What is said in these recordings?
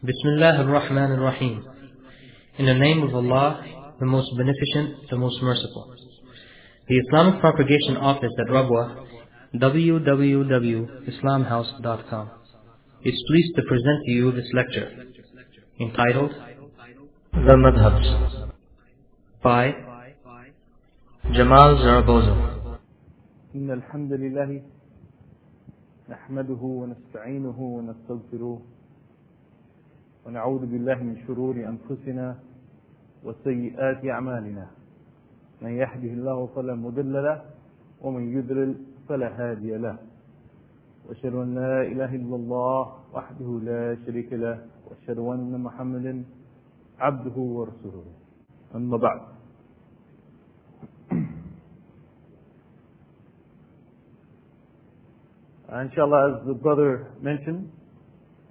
Bismillah ar-Rahman ar-Rahim. In the name of Allah, the most beneficent, the most merciful. The Islamic Propagation Office at Rabwa, www.islamhouse.com, is pleased to present to you this lecture, entitled The Madhabs by Jamal Zarabozo. إن الحمد لله نحمده ونستعينه ونستغفره ونعوذ بالله من شرور أنفسنا وسيئات أعمالنا. من يهده الله فلا مضل له ومن يضلل فلا هادي له. وأشهد أن لا إله إلا الله وحده لا شريك له وأشهد أن محمدا عبده ورسوله. أما بعد. Inshallah, as the brother mentioned,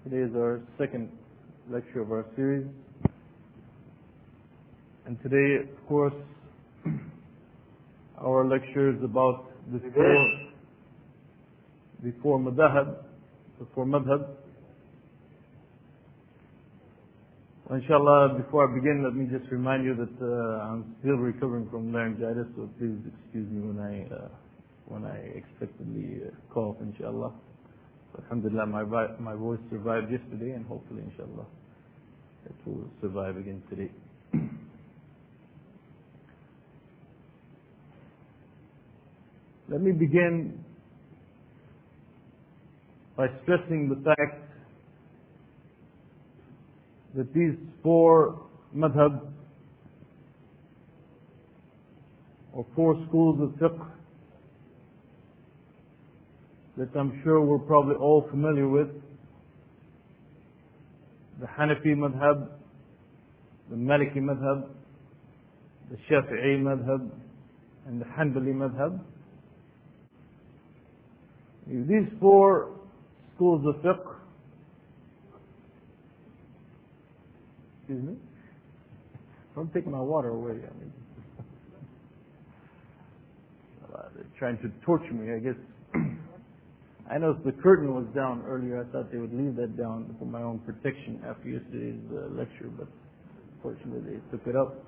today is our second lecture of our series. And today, of course, our lecture is about the four, the four madhab, the four madhab. Inshallah, before I begin, let me just remind you that uh, I'm still recovering from laryngitis, so please excuse me when I uh, when I expectedly uh, cough, inshallah. Alhamdulillah, my, my voice survived yesterday, and hopefully, inshallah, it will survive again today. Let me begin by stressing the fact that these four madhab or four schools of fiqh that I'm sure we're probably all familiar with. The Hanafi madhab, the Maliki madhab, the Shafi'i madhab, and the Hanbali madhab. If These four schools of fiqh, excuse me, don't take my water away. I mean, they're trying to torture me, I guess. I noticed the curtain was down earlier. I thought they would leave that down for my own protection after yesterday's uh, lecture, but fortunately they took it up.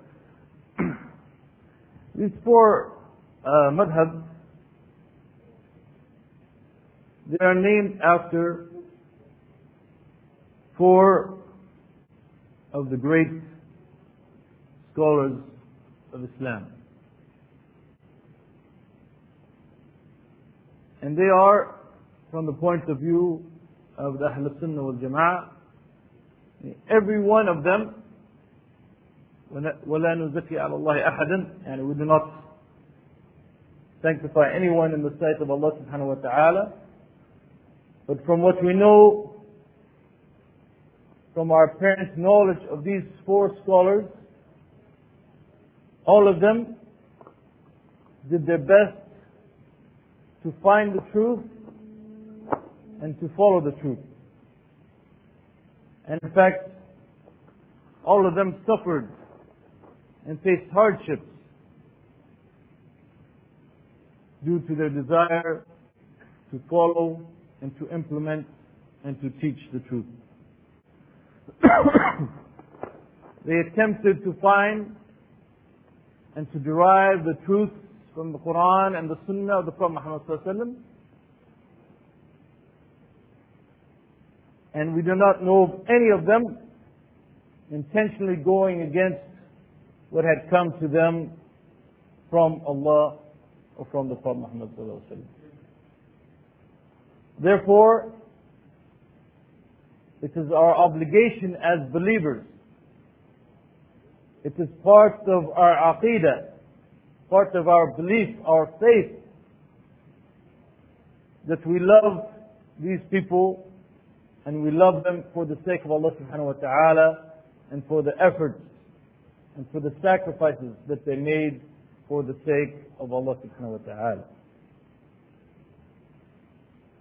These four uh, madhabs, they are named after four of the great scholars of Islam. And they are from the point of view of the Ahl Sunnah wal Jama'ah, every one of them, وَلَا نُزَكِي عَلَى اللَّهِ أَحَدًا and we do not sanctify anyone in the sight of Allah subhanahu wa ta'ala. But from what we know from our parents' knowledge of these four scholars, all of them did their best to find the truth and to follow the truth. And in fact, all of them suffered and faced hardships due to their desire to follow and to implement and to teach the truth. they attempted to find and to derive the truth from the Quran and the Sunnah of the Prophet Muhammad sallallahu alaihi wasallam and we do not know of any of them intentionally going against what had come to them from Allah or from the Prophet Muhammad Therefore, it is our obligation as believers. It is part of our aqidah, part of our belief, our faith, that we love these people and we love them for the sake of Allah subhanahu wa ta'ala and for the efforts and for the sacrifices that they made for the sake of Allah subhanahu wa ta'ala.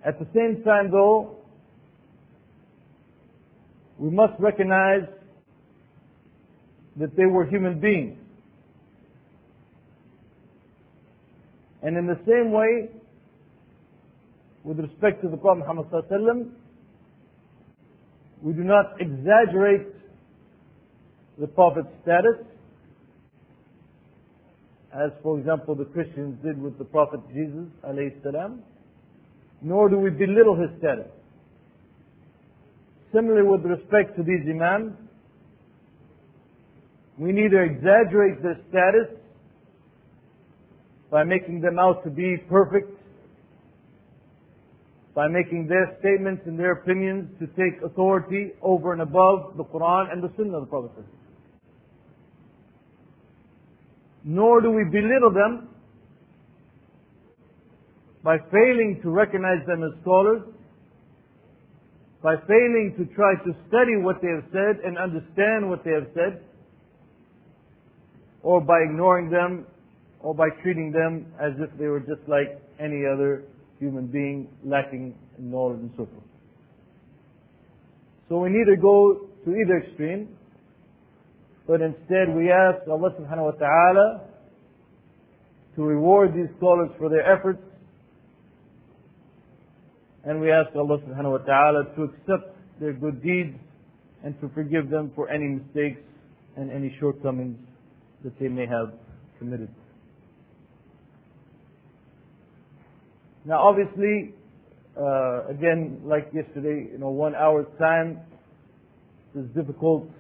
At the same time though, we must recognize that they were human beings. And in the same way, with respect to the Prophet Muhammad We do not exaggerate the Prophet's status, as for example the Christians did with the Prophet Jesus salam, nor do we belittle his status. Similarly with respect to these imams, we neither exaggerate their status by making them out to be perfect, by making their statements and their opinions to take authority over and above the Quran and the Sunnah of the Prophet. Nor do we belittle them by failing to recognize them as scholars, by failing to try to study what they have said and understand what they have said, or by ignoring them, or by treating them as if they were just like any other human being lacking in knowledge and so forth. So we neither go to either extreme, but instead we ask Allah subhanahu wa ta'ala to reward these scholars for their efforts, and we ask Allah subhanahu wa ta'ala to accept their good deeds and to forgive them for any mistakes and any shortcomings that they may have committed. Now, obviously, uh, again, like yesterday, you know, one hour's time is difficult.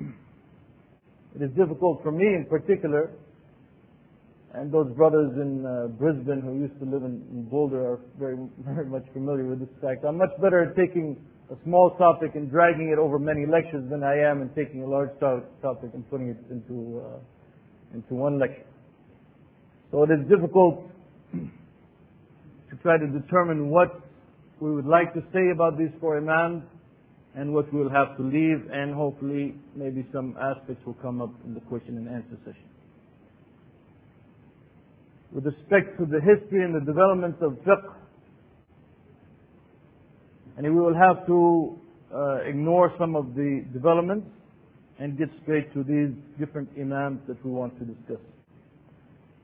It is difficult for me in particular, and those brothers in uh, Brisbane who used to live in, in Boulder are very, very much familiar with this fact. I'm much better at taking a small topic and dragging it over many lectures than I am in taking a large topic and putting it into uh, into one lecture. So it is difficult to try to determine what we would like to say about these four imams and what we will have to leave and hopefully maybe some aspects will come up in the question and answer session. With respect to the history and the development of fiqh, and we will have to uh, ignore some of the developments and get straight to these different imams that we want to discuss.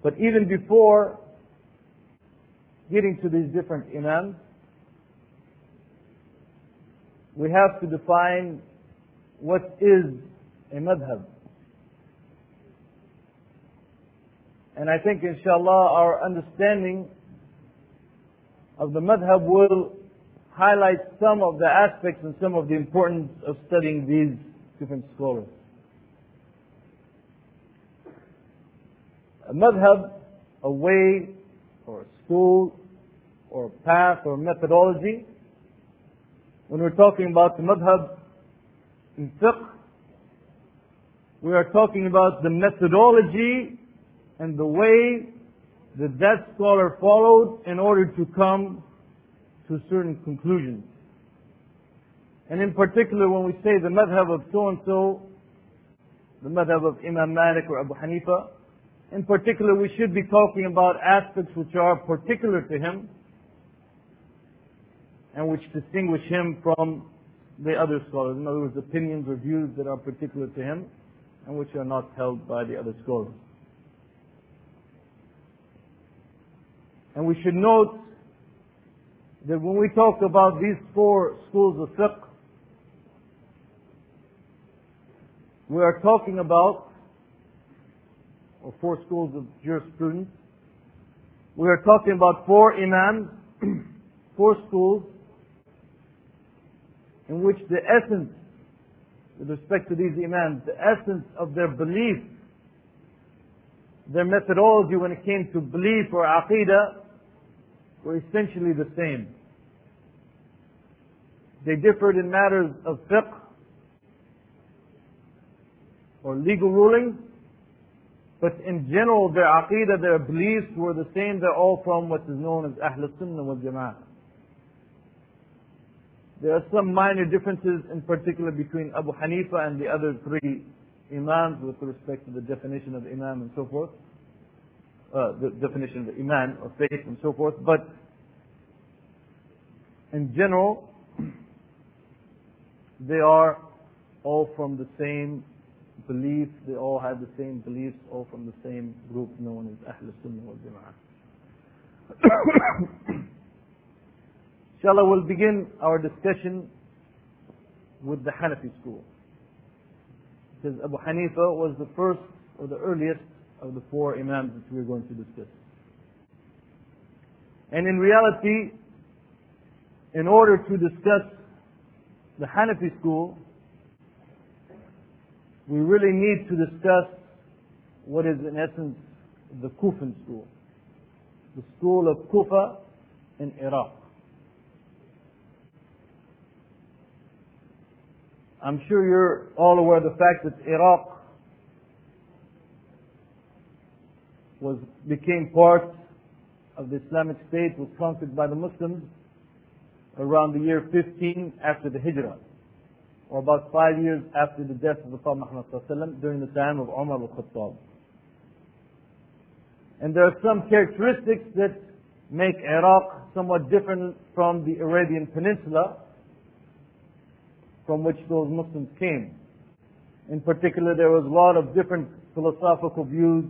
But even before getting to these different imams, we have to define what is a madhab. And I think inshallah our understanding of the madhab will highlight some of the aspects and some of the importance of studying these different scholars. A madhab, a way or a school or path or methodology, when we're talking about the madhab in fiqh, we are talking about the methodology and the way that that scholar followed in order to come to certain conclusions. And in particular, when we say the madhab of so and so, the madhab of Imam Malik or Abu Hanifa, in particular, we should be talking about aspects which are particular to him and which distinguish him from the other scholars. In other words, opinions or views that are particular to him and which are not held by the other scholars. And we should note that when we talk about these four schools of fiqh, we are talking about, or four schools of jurisprudence, we are talking about four imams, four schools, in which the essence, with respect to these imams, the essence of their belief, their methodology when it came to belief or aqidah, were essentially the same. They differed in matters of fiqh or legal rulings, but in general their aqidah, their beliefs were the same. They're all from what is known as Ahl Sunnah wal Jama'ah. There are some minor differences in particular between Abu Hanifa and the other three Imams with respect to the definition of iman and so forth uh, the definition of iman or faith and so forth. But in general, they are all from the same belief. They all have the same beliefs, all from the same group known as Ahl Sunnah wal Jama'ah. Inshallah, we'll begin our discussion with the Hanafi school. Because Abu Hanifa was the first or the earliest of the four Imams that we're going to discuss. And in reality, in order to discuss the Hanafi school, we really need to discuss what is in essence the Kufan school. The school of Kufa in Iraq. I'm sure you're all aware of the fact that Iraq was became part of the Islamic State, was conquered by the Muslims around the year 15 after the Hijrah, or about five years after the death of the Prophet Muhammad during the time of Umar al-Khattab. And there are some characteristics that make Iraq somewhat different from the Arabian Peninsula from which those Muslims came. In particular, there was a lot of different philosophical views,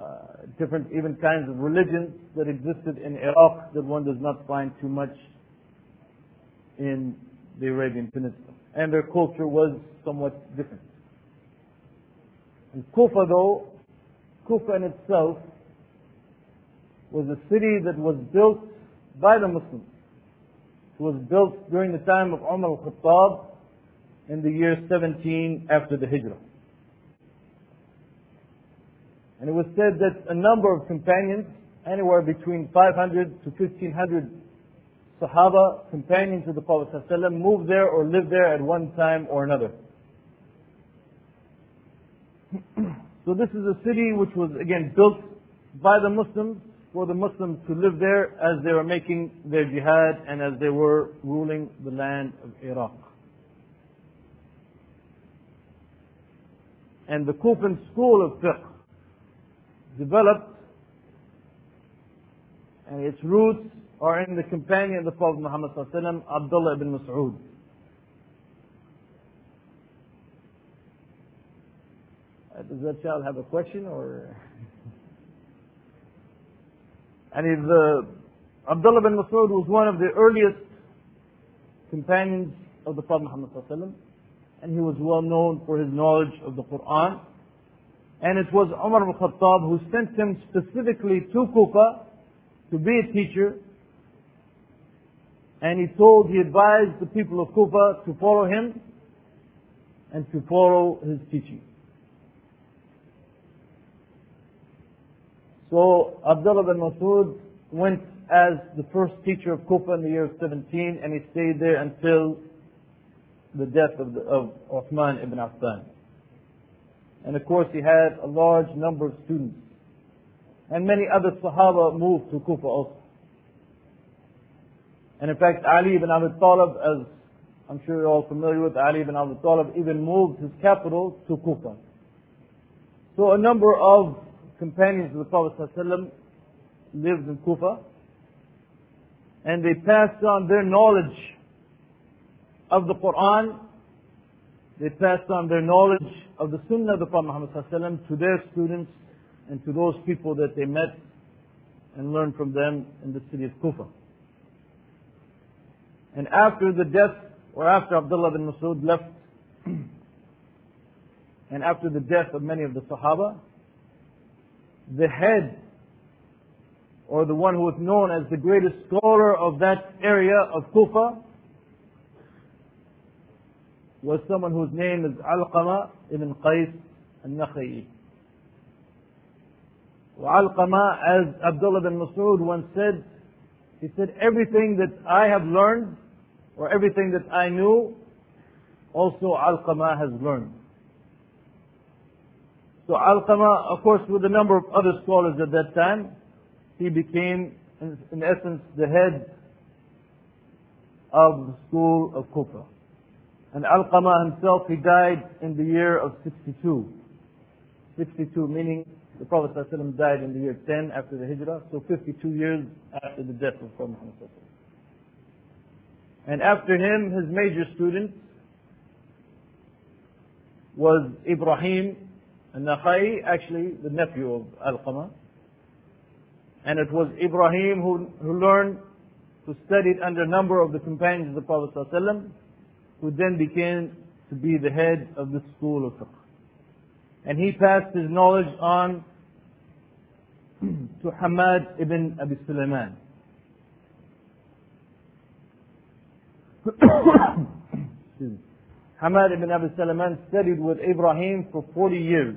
uh, different even kinds of religions that existed in Iraq that one does not find too much in the Arabian Peninsula. And their culture was somewhat different. In Kufa though, Kufa in itself was a city that was built by the Muslims. Was built during the time of Umar al-Khattab in the year 17 after the Hijrah. And it was said that a number of companions, anywhere between 500 to 1500 Sahaba, companions of the Prophet ﷺ, moved there or lived there at one time or another. so this is a city which was again built by the Muslims for the Muslims to live there as they were making their jihad and as they were ruling the land of Iraq. And the Kufan school of fiqh developed and its roots are in the companion of the Prophet Muhammad Abdullah ibn Mas'ud. Uh, does that child have a question or? And the uh, Abdullah bin Mas'ud was one of the earliest companions of the Prophet Muhammad and he was well known for his knowledge of the Quran. And it was Umar al-Khattab who sent him specifically to Kufa to be a teacher and he told, he advised the people of Kufa to follow him and to follow his teaching. So Abdullah bin Masud went as the first teacher of Kufa in the year 17 and he stayed there until the death of, the, of Uthman ibn Affan. And of course he had a large number of students. And many other Sahaba moved to Kufa also. And in fact, Ali ibn Abi Talib, as I'm sure you're all familiar with, Ali ibn Abi Talib even moved his capital to Kufa. So a number of companions of the Prophet ﷺ lived in Kufa, and they passed on their knowledge of the Quran, they passed on their knowledge of the Sunnah of the Prophet Muhammad ﷺ to their students and to those people that they met and learned from them in the city of Kufa. And after the death, or after Abdullah bin Masud left, and after the death of many of the Sahaba, the head, or the one who was known as the greatest scholar of that area of Kufa, was someone whose name is Alqama ibn Qais al-Nakhai. Alqama, as Abdullah bin Masud once said, he said, everything that I have learned, or everything that I knew, also Alqama has learned. So Alqama, of course, with a number of other scholars at that time, he became, in, essence, the head of the school of Kufa. And Alqama himself, he died in the year of 62. 62 meaning the Prophet ﷺ died in the year 10 after the Hijrah, so 52 years after the death of Prophet Muhammad And after him, his major student was Ibrahim al-Nakhai, actually the nephew of Al-Qama. And it was Ibrahim who, who learned, who studied under a number of the companions of the Prophet who then became to be the head of the school of fiqh. And he passed his knowledge on to Hamad ibn Abi Sulaiman. Hamad ibn Abi Sulaiman studied with Ibrahim for 40 years.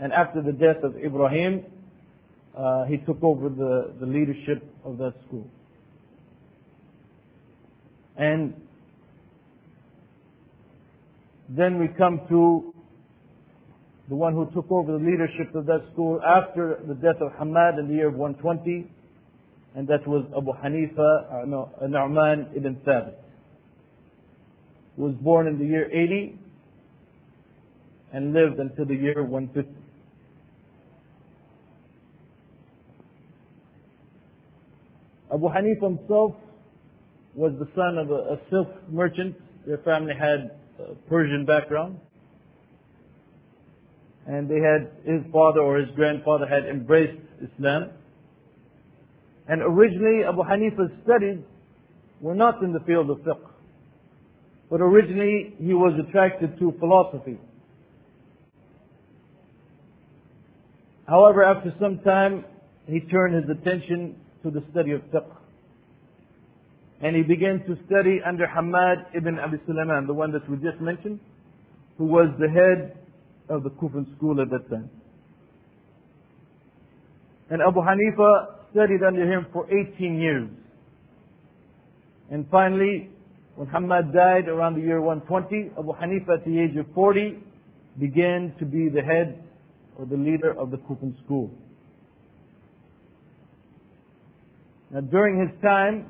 And after the death of Ibrahim, uh, he took over the, the leadership of that school. And then we come to the one who took over the leadership of that school after the death of Hamad in the year of 120, and that was Abu Hanifa, uh, no, Nu'man ibn Thabit, was born in the year 80 and lived until the year 150. Abu Hanifa himself was the son of a, a silk merchant. Their family had a Persian background. And they had, his father or his grandfather had embraced Islam. And originally Abu Hanifa's studies were not in the field of fiqh. But originally he was attracted to philosophy. However, after some time, he turned his attention to the study of fiqh. And he began to study under Hamad ibn Abi Sulaiman, the one that we just mentioned, who was the head of the Kufan school at that time. And Abu Hanifa studied under him for 18 years. And finally, when Hamad died around the year 120, Abu Hanifa at the age of 40 began to be the head or the leader of the Kufan school. Now during his time,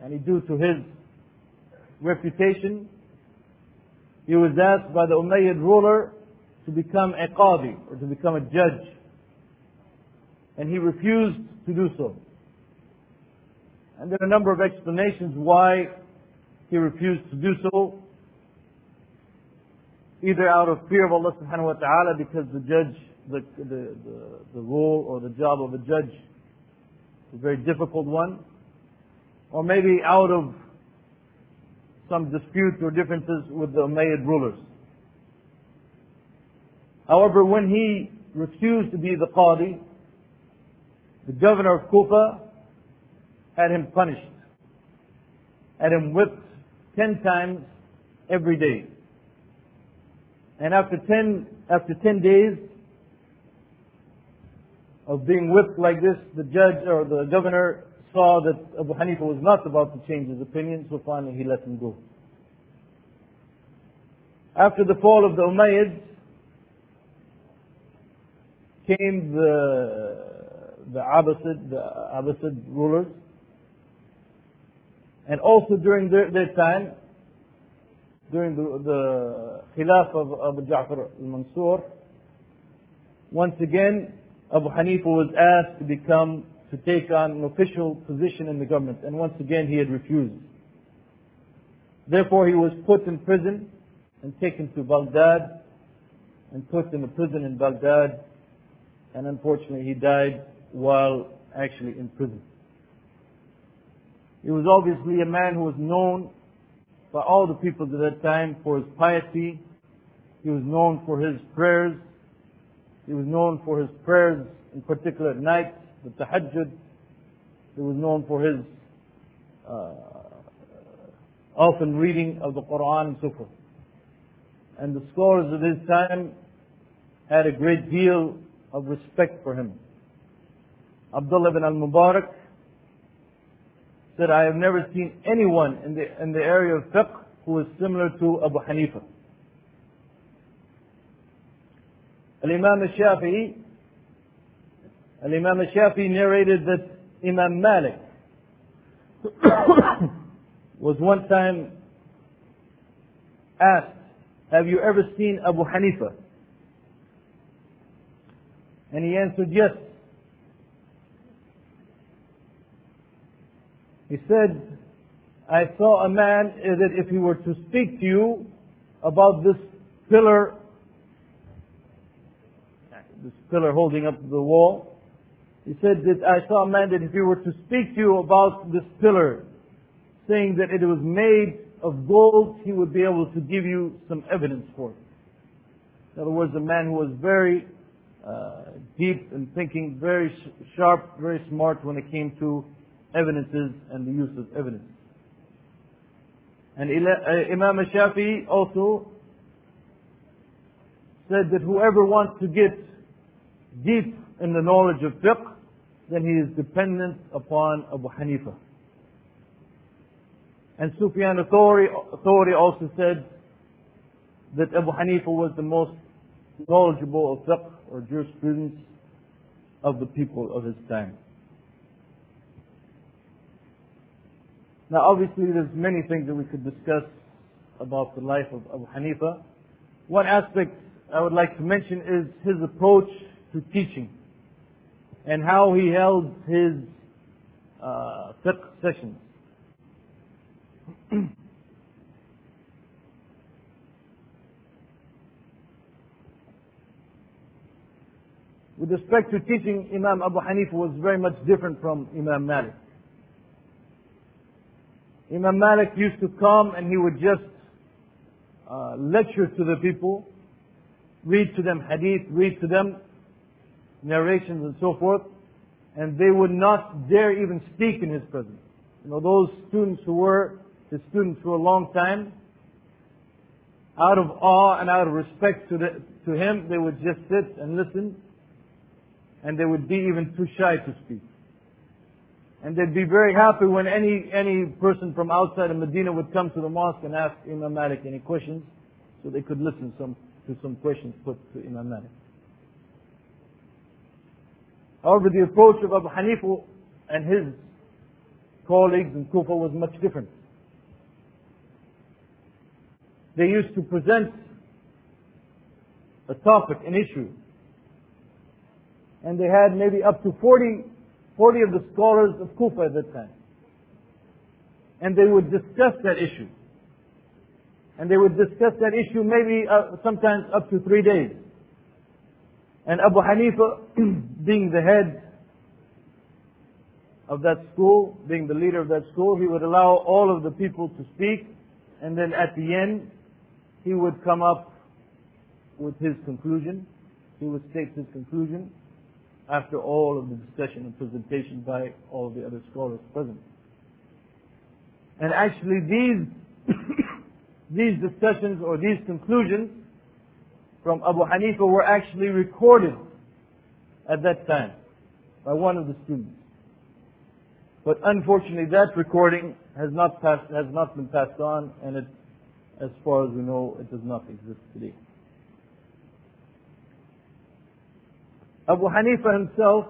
and due to his reputation, he was asked by the Umayyad ruler to become a qadi or to become a judge. And he refused to do so. And there are a number of explanations why he refused to do so. Either out of fear of Allah subhanahu wa ta'ala because the judge, the, the, the, the role or the job of a judge is a very difficult one. Or maybe out of some disputes or differences with the Umayyad rulers. However, when he refused to be the Qadi, the governor of Kufa had him punished, had him whipped ten times every day. And after ten, after ten days of being whipped like this, the judge or the governor saw that Abu Hanifa was not about to change his opinion, so finally he let him go. After the fall of the Umayyads, came the the Abbasid, the Abbasid rulers, and also during their, their time, during the, the Khilaf of Abu Ja'far al-Mansur, once again, Abu Hanifa was asked to become, to take on an official position in the government, and once again he had refused. Therefore he was put in prison and taken to Baghdad and put in a prison in Baghdad and unfortunately he died while actually in prison. He was obviously a man who was known by all the people at that time for his piety. He was known for his prayers. He was known for his prayers, in particular at night, the tahajjud. He was known for his uh, often reading of the Quran and so forth. And the scholars of his time had a great deal of respect for him. Abdullah ibn al-Mubarak said, I have never seen anyone in the, in the area of fiqh who is similar to Abu Hanifa. Al-Imam al-Shafi'i, Al-Imam al-Shafi'i narrated that Imam Malik was one time asked, have you ever seen Abu Hanifa? And he answered, yes. He said, I saw a man that if he were to speak to you about this pillar, this pillar holding up the wall, he said that I saw a man that if he were to speak to you about this pillar, saying that it was made of gold, he would be able to give you some evidence for it. In other words, a man who was very uh, deep in thinking, very sh- sharp, very smart when it came to evidences and the use of evidence. And uh, Imam Shafi also said that whoever wants to get deep in the knowledge of fiqh, then he is dependent upon Abu Hanifa. And Sufyan Thawri, also said that Abu Hanifa was the most knowledgeable of fiqh or jurisprudence of the people of his time. Now obviously there's many things that we could discuss about the life of Abu Hanifa. One aspect I would like to mention is his approach to teaching and how he held his uh, fiqh sessions. With respect to teaching, Imam Abu Hanifa was very much different from Imam Malik. Imam Malik used to come and he would just uh, lecture to the people, read to them hadith, read to them narrations and so forth, and they would not dare even speak in his presence. You know, those students who were his students for a long time, out of awe and out of respect to, the, to him, they would just sit and listen, and they would be even too shy to speak. And they'd be very happy when any, any person from outside of Medina would come to the mosque and ask Imam Malik any questions, so they could listen some, to some questions put to Imam Malik. However, the approach of Abu Hanifa and his colleagues in Kufa was much different. They used to present a topic, an issue, and they had maybe up to 40, 40 of the scholars of Kufa at that time. And they would discuss that issue. And they would discuss that issue maybe uh, sometimes up to three days. And Abu Hanifa, being the head of that school, being the leader of that school, he would allow all of the people to speak, and then at the end, he would come up with his conclusion. He would state his conclusion after all of the discussion and presentation by all the other scholars present. And actually these, these discussions or these conclusions from Abu Hanifa were actually recorded at that time by one of the students. But unfortunately, that recording has not passed, has not been passed on, and it, as far as we know, it does not exist today. Abu Hanifa himself,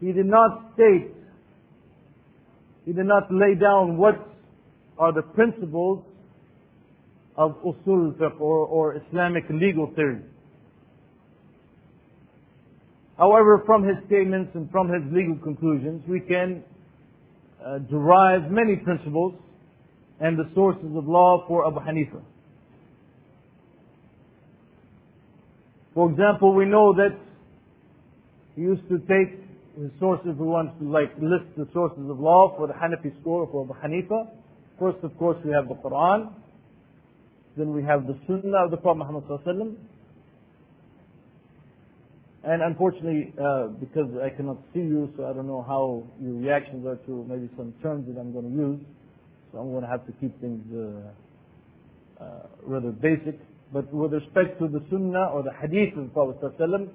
he did not state, he did not lay down what are the principles of usul fiqh or, or Islamic legal theory. However, from his statements and from his legal conclusions, we can uh, derive many principles and the sources of law for Abu Hanifa. For example, we know that he used to take his sources, we want to like list the sources of law for the Hanafi school for Abu Hanifa. First, of course, we have the Quran. Then we have the Sunnah of the Prophet Muhammad and unfortunately, uh, because I cannot see you, so I don't know how your reactions are to maybe some terms that I'm going to use. So I'm going to have to keep things uh, uh, rather basic. But with respect to the Sunnah or the Hadith of the Prophet ﷺ,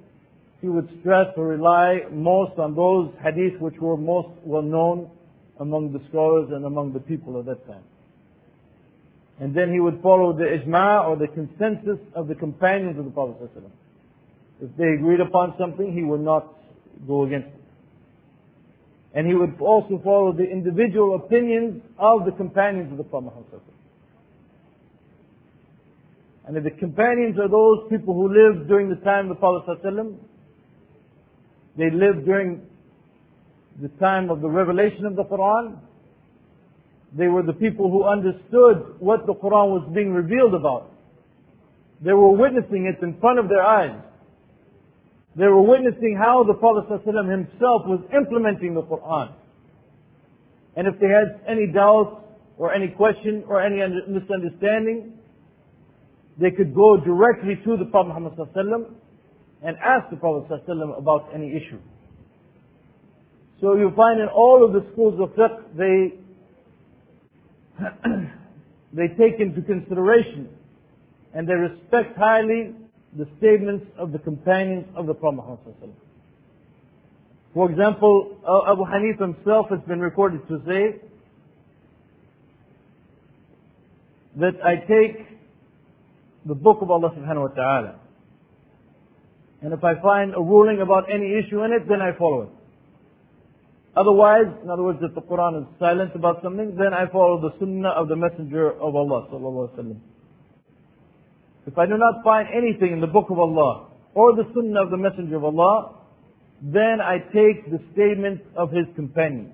he would stress or rely most on those Hadith which were most well known among the scholars and among the people of that time. And then he would follow the ijma' or the consensus of the companions of the Prophet ﷺ. If they agreed upon something, he would not go against it. And he would also follow the individual opinions of the companions of the Prophet ﷺ. And if the companions are those people who lived during the time of the Prophet ﷺ, they lived during the time of the revelation of the Quran, they were the people who understood what the Quran was being revealed about. They were witnessing it in front of their eyes. They were witnessing how the Prophet ﷺ himself was implementing the Quran. And if they had any doubts or any question or any misunderstanding, they could go directly to the Prophet Muhammad and ask the Prophet about any issue. So you find in all of the schools of fiqh, they, they take into consideration and they respect highly the statements of the companions of the Prophet Muhammad For example, uh, Abu Hanif himself has been recorded to say that I take the book of Allah subhanahu wa ta'ala. And if I find a ruling about any issue in it, then I follow it. Otherwise, in other words, if the Quran is silent about something, then I follow the sunnah of the Messenger of Allah sallallahu alaihi wasallam. If I do not find anything in the book of Allah or the sunnah of the Messenger of Allah, then I take the statements of his companions.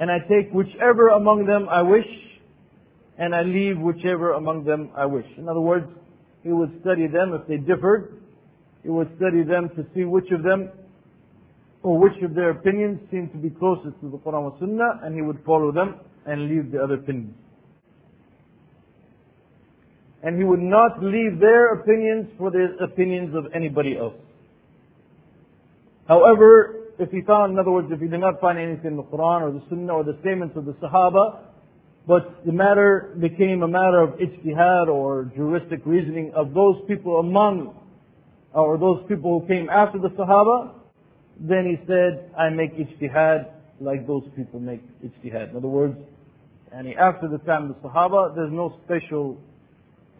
And I take whichever among them I wish, and I leave whichever among them I wish. In other words, he would study them if they differed. He would study them to see which of them or which of their opinions seemed to be closest to the Quran and Sunnah, and he would follow them and leave the other opinions. And he would not leave their opinions for the opinions of anybody else. However, if he found, in other words, if he did not find anything in the Quran or the Sunnah or the statements of the Sahaba, but the matter became a matter of ijtihad or juristic reasoning of those people among, or those people who came after the Sahaba, then he said, I make ijtihad like those people make ijtihad. In other words, and after the time of the Sahaba, there's no special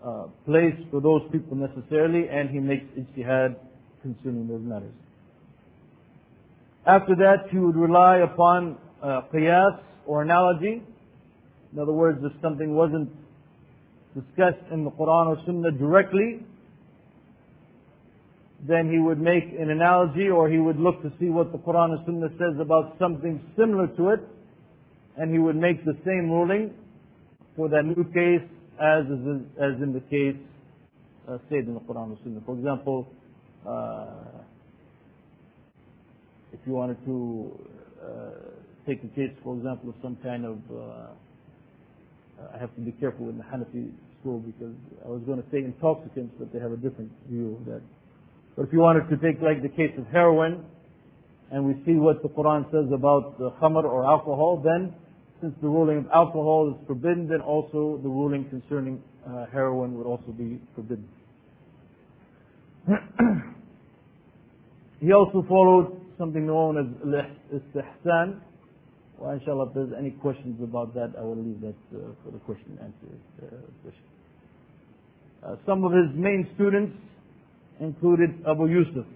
uh, place for those people necessarily, and he makes ijtihad concerning those matters. After that, he would rely upon uh, qiyas or analogy. In other words, if something wasn't discussed in the Quran or Sunnah directly, then he would make an analogy or he would look to see what the Quran and Sunnah says about something similar to it, and he would make the same ruling for that new case as is, as in the case uh, stated in the Quran and Sunnah. For example, uh, if you wanted to uh, take the case, for example, of some kind of, uh, I have to be careful in the Hanafi school because I was going to say intoxicants, but they have a different view of that. But if you wanted to take like the case of heroin, and we see what the Quran says about the khamr or alcohol, then since the ruling of alcohol is forbidden, then also the ruling concerning uh, heroin would also be forbidden. he also followed something known as istihsan. Well, inshallah, if there's any questions about that, I will leave that uh, for the question and answer uh. Uh, some of his main students included Abu Yusuf.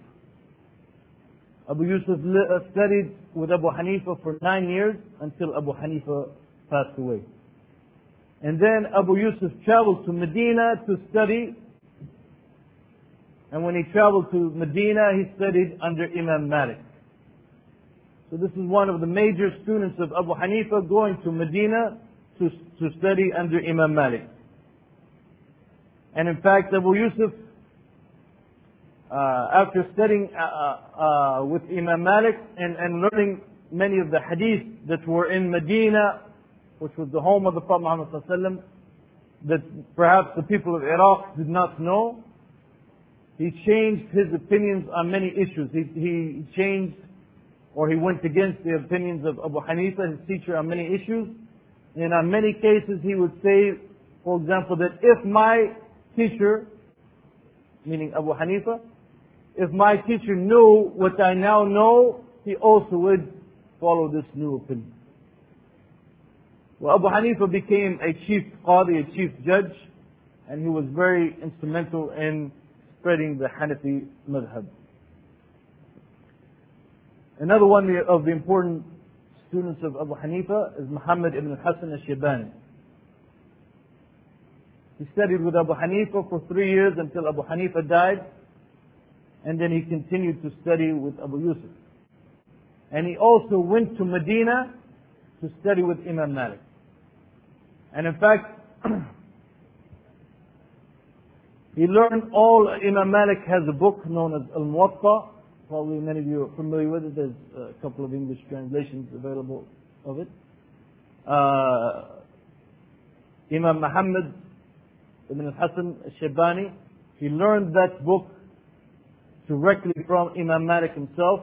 Abu Yusuf uh, studied with Abu Hanifa for nine years until Abu Hanifa passed away. And then Abu Yusuf traveled to Medina to study. And when he traveled to Medina, he studied under Imam Malik. So this is one of the major students of Abu Hanifa going to Medina to, to study under Imam Malik. And in fact, Abu Yusuf uh, after studying uh, uh, with Imam Malik and, and learning many of the hadith that were in Medina, which was the home of the Prophet Muhammad that perhaps the people of Iraq did not know, he changed his opinions on many issues. He, he changed or he went against the opinions of Abu Hanifa, his teacher, on many issues. And on many cases he would say, for example, that if my teacher, meaning Abu Hanifa, if my teacher knew what I now know, he also would follow this new opinion. Well, Abu Hanifa became a chief qadi, a chief judge, and he was very instrumental in spreading the Hanafi madhab. Another one of the important students of Abu Hanifa is Muhammad ibn Hassan al-Shibani. He studied with Abu Hanifa for three years until Abu Hanifa died and then he continued to study with Abu Yusuf. And he also went to Medina to study with Imam Malik. And in fact, he learned all, Imam Malik has a book known as Al-Muwatta. Probably many of you are familiar with it. There's a couple of English translations available of it. Uh, Imam Muhammad ibn al-Hasan he learned that book directly from Imam Malik himself.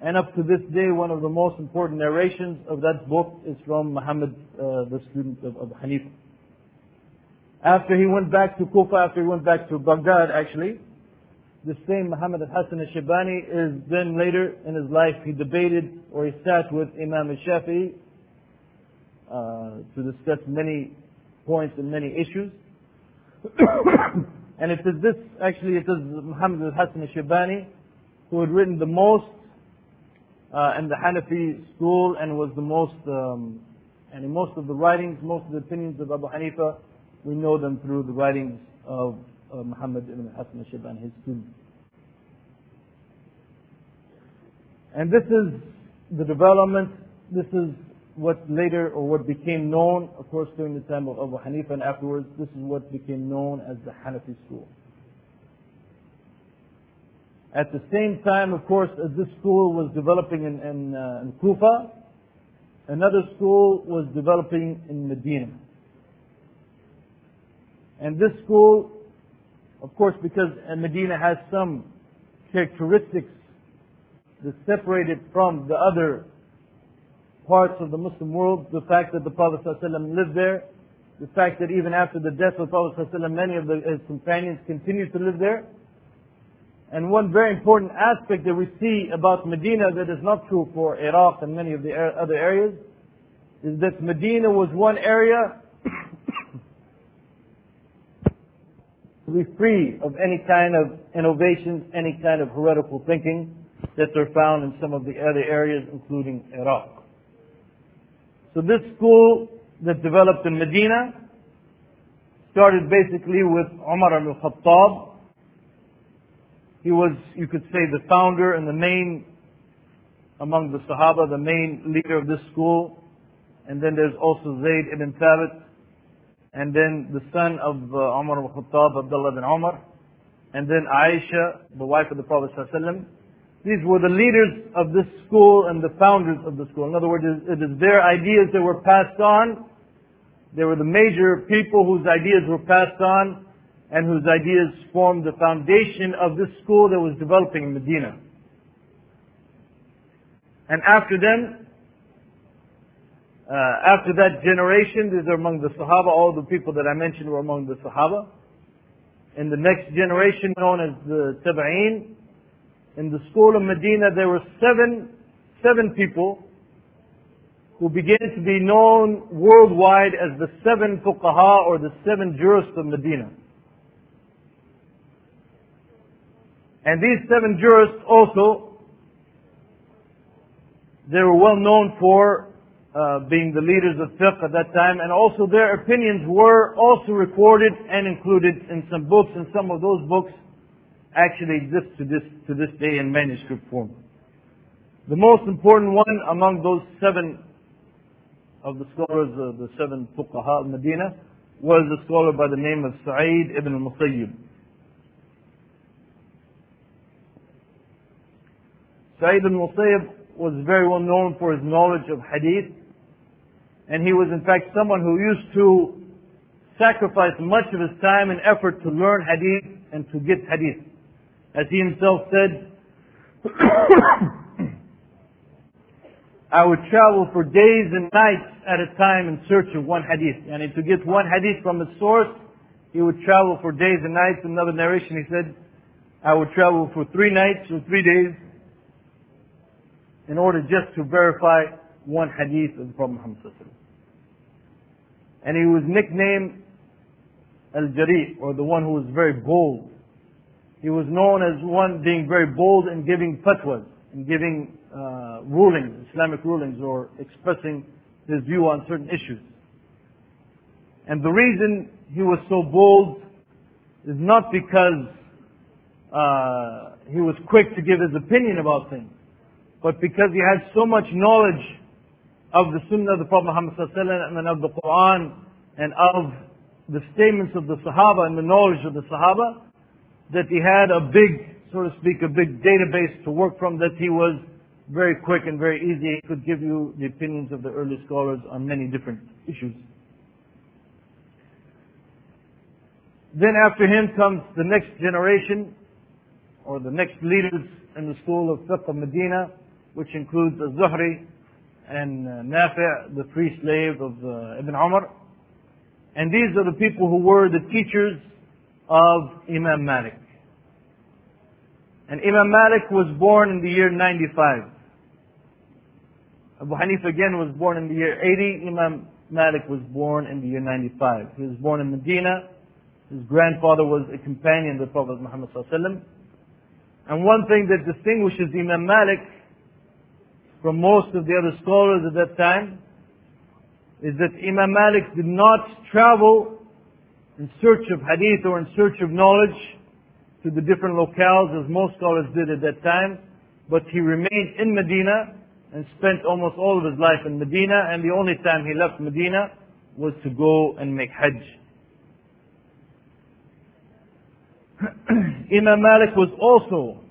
And up to this day, one of the most important narrations of that book is from Muhammad, uh, the student of Abu Hanifa. After he went back to Kufa, after he went back to Baghdad actually, the same Muhammad al-Hassan al-Shaybani is then later in his life, he debated or he sat with Imam al-Shafi'i uh, to discuss many points and many issues. and it is this, actually it is Muhammad al-Hassan al-Shaybani who had written the most uh, in the Hanafi school and was the most, um, and in most of the writings, most of the opinions of Abu Hanifa, we know them through the writings of uh, Muhammad ibn Hasan al-Shaybani, his student. And this is the development, this is what later or what became known, of course, during the time of Abu Hanifa and afterwards, this is what became known as the Hanafi school. At the same time, of course, as this school was developing in, in, uh, in Kufa, another school was developing in Medina. And this school, of course, because uh, Medina has some characteristics that separate it from the other parts of the Muslim world, the fact that the Prophet ﷺ lived there, the fact that even after the death of the Prophet ﷺ, many of the, his companions continued to live there. And one very important aspect that we see about Medina that is not true for Iraq and many of the other areas is that Medina was one area be free of any kind of innovations, any kind of heretical thinking that are found in some of the other areas, including Iraq. So this school that developed in Medina started basically with Umar al-Khattab. He was, you could say, the founder and the main, among the Sahaba, the main leader of this school. And then there's also Zayd ibn Thabit, and then the son of uh, Umar al-Khattab, Abdullah bin Umar, and then Aisha, the wife of the Prophet. These were the leaders of this school and the founders of the school. In other words, it is their ideas that were passed on. They were the major people whose ideas were passed on and whose ideas formed the foundation of this school that was developing in Medina. And after them, uh, after that generation, these are among the Sahaba, all the people that I mentioned were among the Sahaba. In the next generation, known as the Tabi'een, in the school of Medina, there were seven, seven people who began to be known worldwide as the seven fuqaha or the seven jurists of Medina. And these seven jurists also, they were well known for uh, being the leaders of fiqh at that time, and also their opinions were also recorded and included in some books, and some of those books actually exist to this, to this day in manuscript form. The most important one among those seven of the scholars, uh, the seven fuqaha of Medina, was a scholar by the name of Sa'id ibn al-Musayyib. Sa'id ibn al-Musayyib was very well known for his knowledge of hadith and he was in fact someone who used to sacrifice much of his time and effort to learn hadith and to get hadith. As he himself said, I would travel for days and nights at a time in search of one hadith. And to get one hadith from its source, he would travel for days and nights. Another narration, he said, I would travel for three nights or three days in order just to verify one hadith of the Prophet Muhammad And he was nicknamed Al-Jari, or the one who was very bold. He was known as one being very bold in giving fatwas, in giving uh, rulings, Islamic rulings, or expressing his view on certain issues. And the reason he was so bold is not because uh, he was quick to give his opinion about things, but because he had so much knowledge of the Sunnah of the Prophet Muhammad and of the Quran and of the statements of the Sahaba and the knowledge of the Sahaba that he had a big, so to speak, a big database to work from that he was very quick and very easy. He could give you the opinions of the early scholars on many different issues. Then after him comes the next generation, or the next leaders in the school of fiqh of Medina, which includes Az-Zuhri and uh, Nafi', the free slave of uh, Ibn Umar. And these are the people who were the teachers of Imam Malik. And Imam Malik was born in the year 95. Abu Hanif again was born in the year 80. Imam Malik was born in the year 95. He was born in Medina. His grandfather was a companion of the Prophet Muhammad And one thing that distinguishes Imam Malik from most of the other scholars at that time is that Imam Malik did not travel in search of hadith or in search of knowledge to the different locales as most scholars did at that time, but he remained in Medina and spent almost all of his life in Medina and the only time he left Medina was to go and make Hajj. Imam Malik was also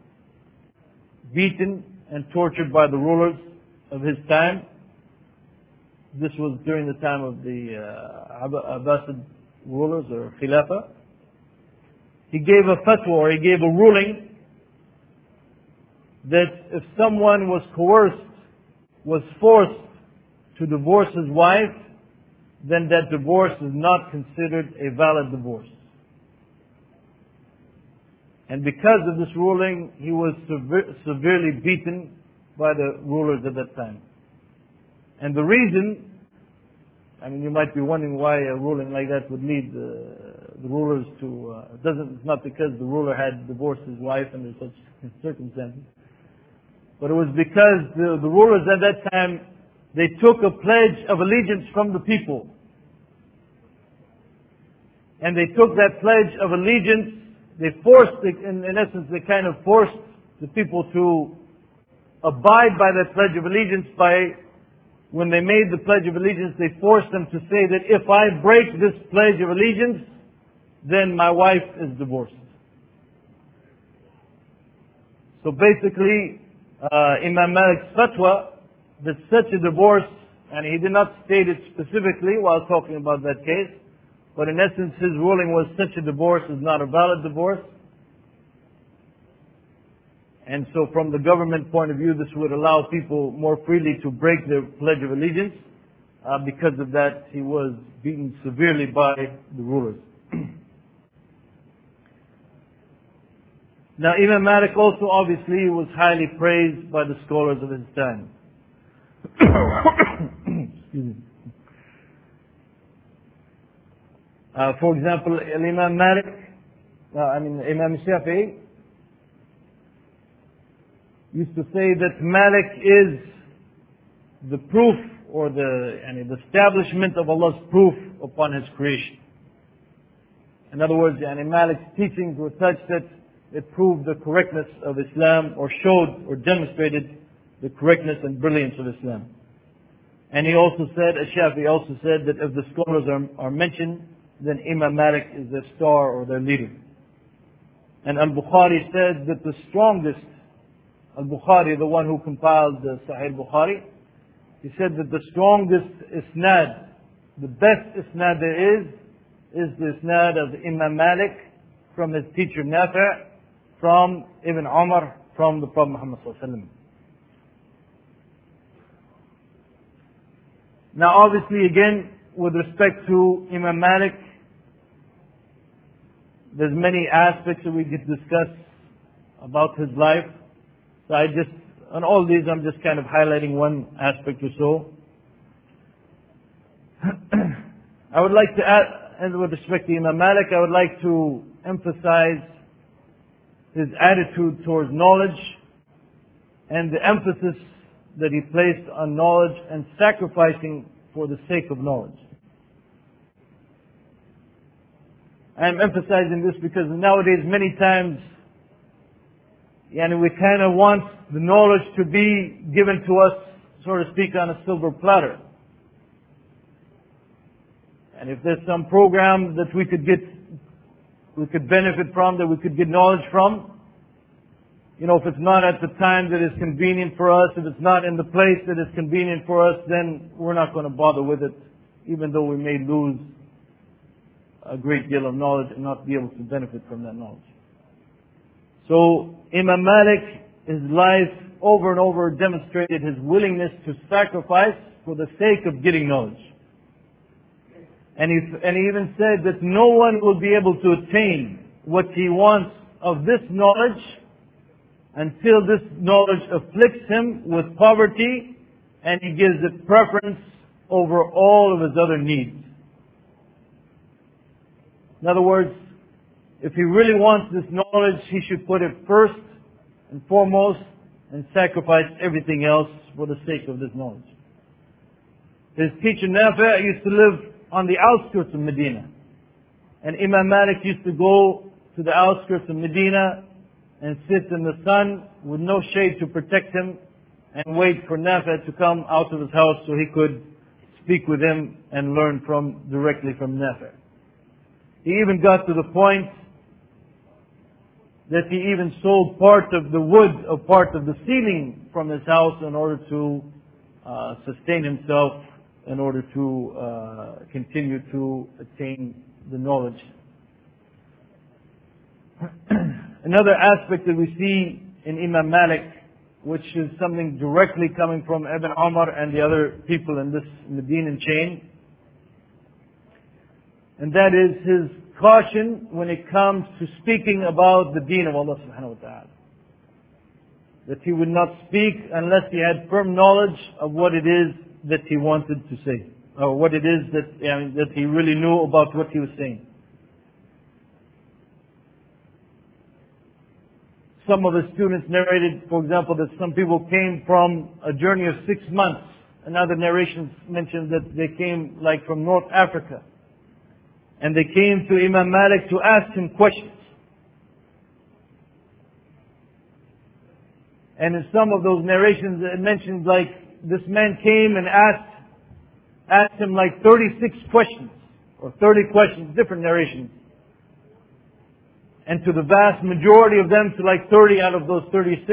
beaten and tortured by the rulers of his time. This was during the time of the uh, Abbasid rulers or Khilafah. He gave a fatwa or he gave a ruling that if someone was coerced, was forced to divorce his wife, then that divorce is not considered a valid divorce. And because of this ruling, he was sever- severely beaten by the rulers at that time. And the reason, I mean, you might be wondering why a ruling like that would lead the, rulers to, uh, it doesn't, it's not because the ruler had divorced his wife under such circumstances. But it was because the, the rulers at that time, they took a pledge of allegiance from the people. And they took that pledge of allegiance, they forced, in, in essence, they kind of forced the people to abide by that Pledge of Allegiance by, when they made the Pledge of Allegiance, they forced them to say that if I break this Pledge of Allegiance, then my wife is divorced. So basically, uh, Imam Malik's fatwa that such a divorce, and he did not state it specifically while talking about that case, but in essence his ruling was such a divorce is not a valid divorce, and so from the government point of view, this would allow people more freely to break their Pledge of Allegiance. Uh, because of that, he was beaten severely by the rulers. now, Imam Malik also obviously was highly praised by the scholars of his time. uh, for example, Imam Malik, uh, I mean Imam Shafi'i, used to say that Malik is the proof or the, I mean, the establishment of Allah's proof upon His creation. In other words, yani Malik's teachings were such that it proved the correctness of Islam or showed or demonstrated the correctness and brilliance of Islam. And he also said, Shafi also said that if the scholars are, are mentioned, then Imam Malik is their star or their leader. And Al-Bukhari said that the strongest Al-Bukhari, the one who compiled the Sahih Bukhari, he said that the strongest isnad, the best isnad there is, is the isnad of Imam Malik from his teacher Nafi' from Ibn Umar from the Prophet Muhammad Now obviously again, with respect to Imam Malik, there's many aspects that we could discuss about his life. So I just, on all these, I'm just kind of highlighting one aspect or so. I would like to add, and with respect to Imam Malik, I would like to emphasize his attitude towards knowledge and the emphasis that he placed on knowledge and sacrificing for the sake of knowledge. I am emphasizing this because nowadays many times and we kind of want the knowledge to be given to us, so to speak, on a silver platter. And if there's some program that we could get, we could benefit from, that we could get knowledge from, you know, if it's not at the time that is convenient for us, if it's not in the place that is convenient for us, then we're not going to bother with it, even though we may lose a great deal of knowledge and not be able to benefit from that knowledge. So Imam Malik, his life over and over demonstrated his willingness to sacrifice for the sake of getting knowledge. And he, and he even said that no one will be able to attain what he wants of this knowledge until this knowledge afflicts him with poverty and he gives it preference over all of his other needs. In other words, if he really wants this knowledge, he should put it first and foremost and sacrifice everything else for the sake of this knowledge. His teacher Nafi' used to live on the outskirts of Medina. And Imam Malik used to go to the outskirts of Medina and sit in the sun with no shade to protect him and wait for Nafi' to come out of his house so he could speak with him and learn from directly from Nafi'. He even got to the point that he even sold part of the wood of part of the ceiling from his house in order to uh, sustain himself, in order to uh, continue to attain the knowledge. Another aspect that we see in Imam Malik, which is something directly coming from Ibn Umar and the other people in this Medinan chain, and that is his caution when it comes to speaking about the deen of Allah subhanahu wa ta'ala. That he would not speak unless he had firm knowledge of what it is that he wanted to say, or what it is that, that he really knew about what he was saying. Some of the students narrated, for example, that some people came from a journey of six months. Another narration mentioned that they came like from North Africa. And they came to Imam Malik to ask him questions. And in some of those narrations it mentions like this man came and asked, asked him like 36 questions, or 30 questions, different narrations. And to the vast majority of them, to like 30 out of those 36,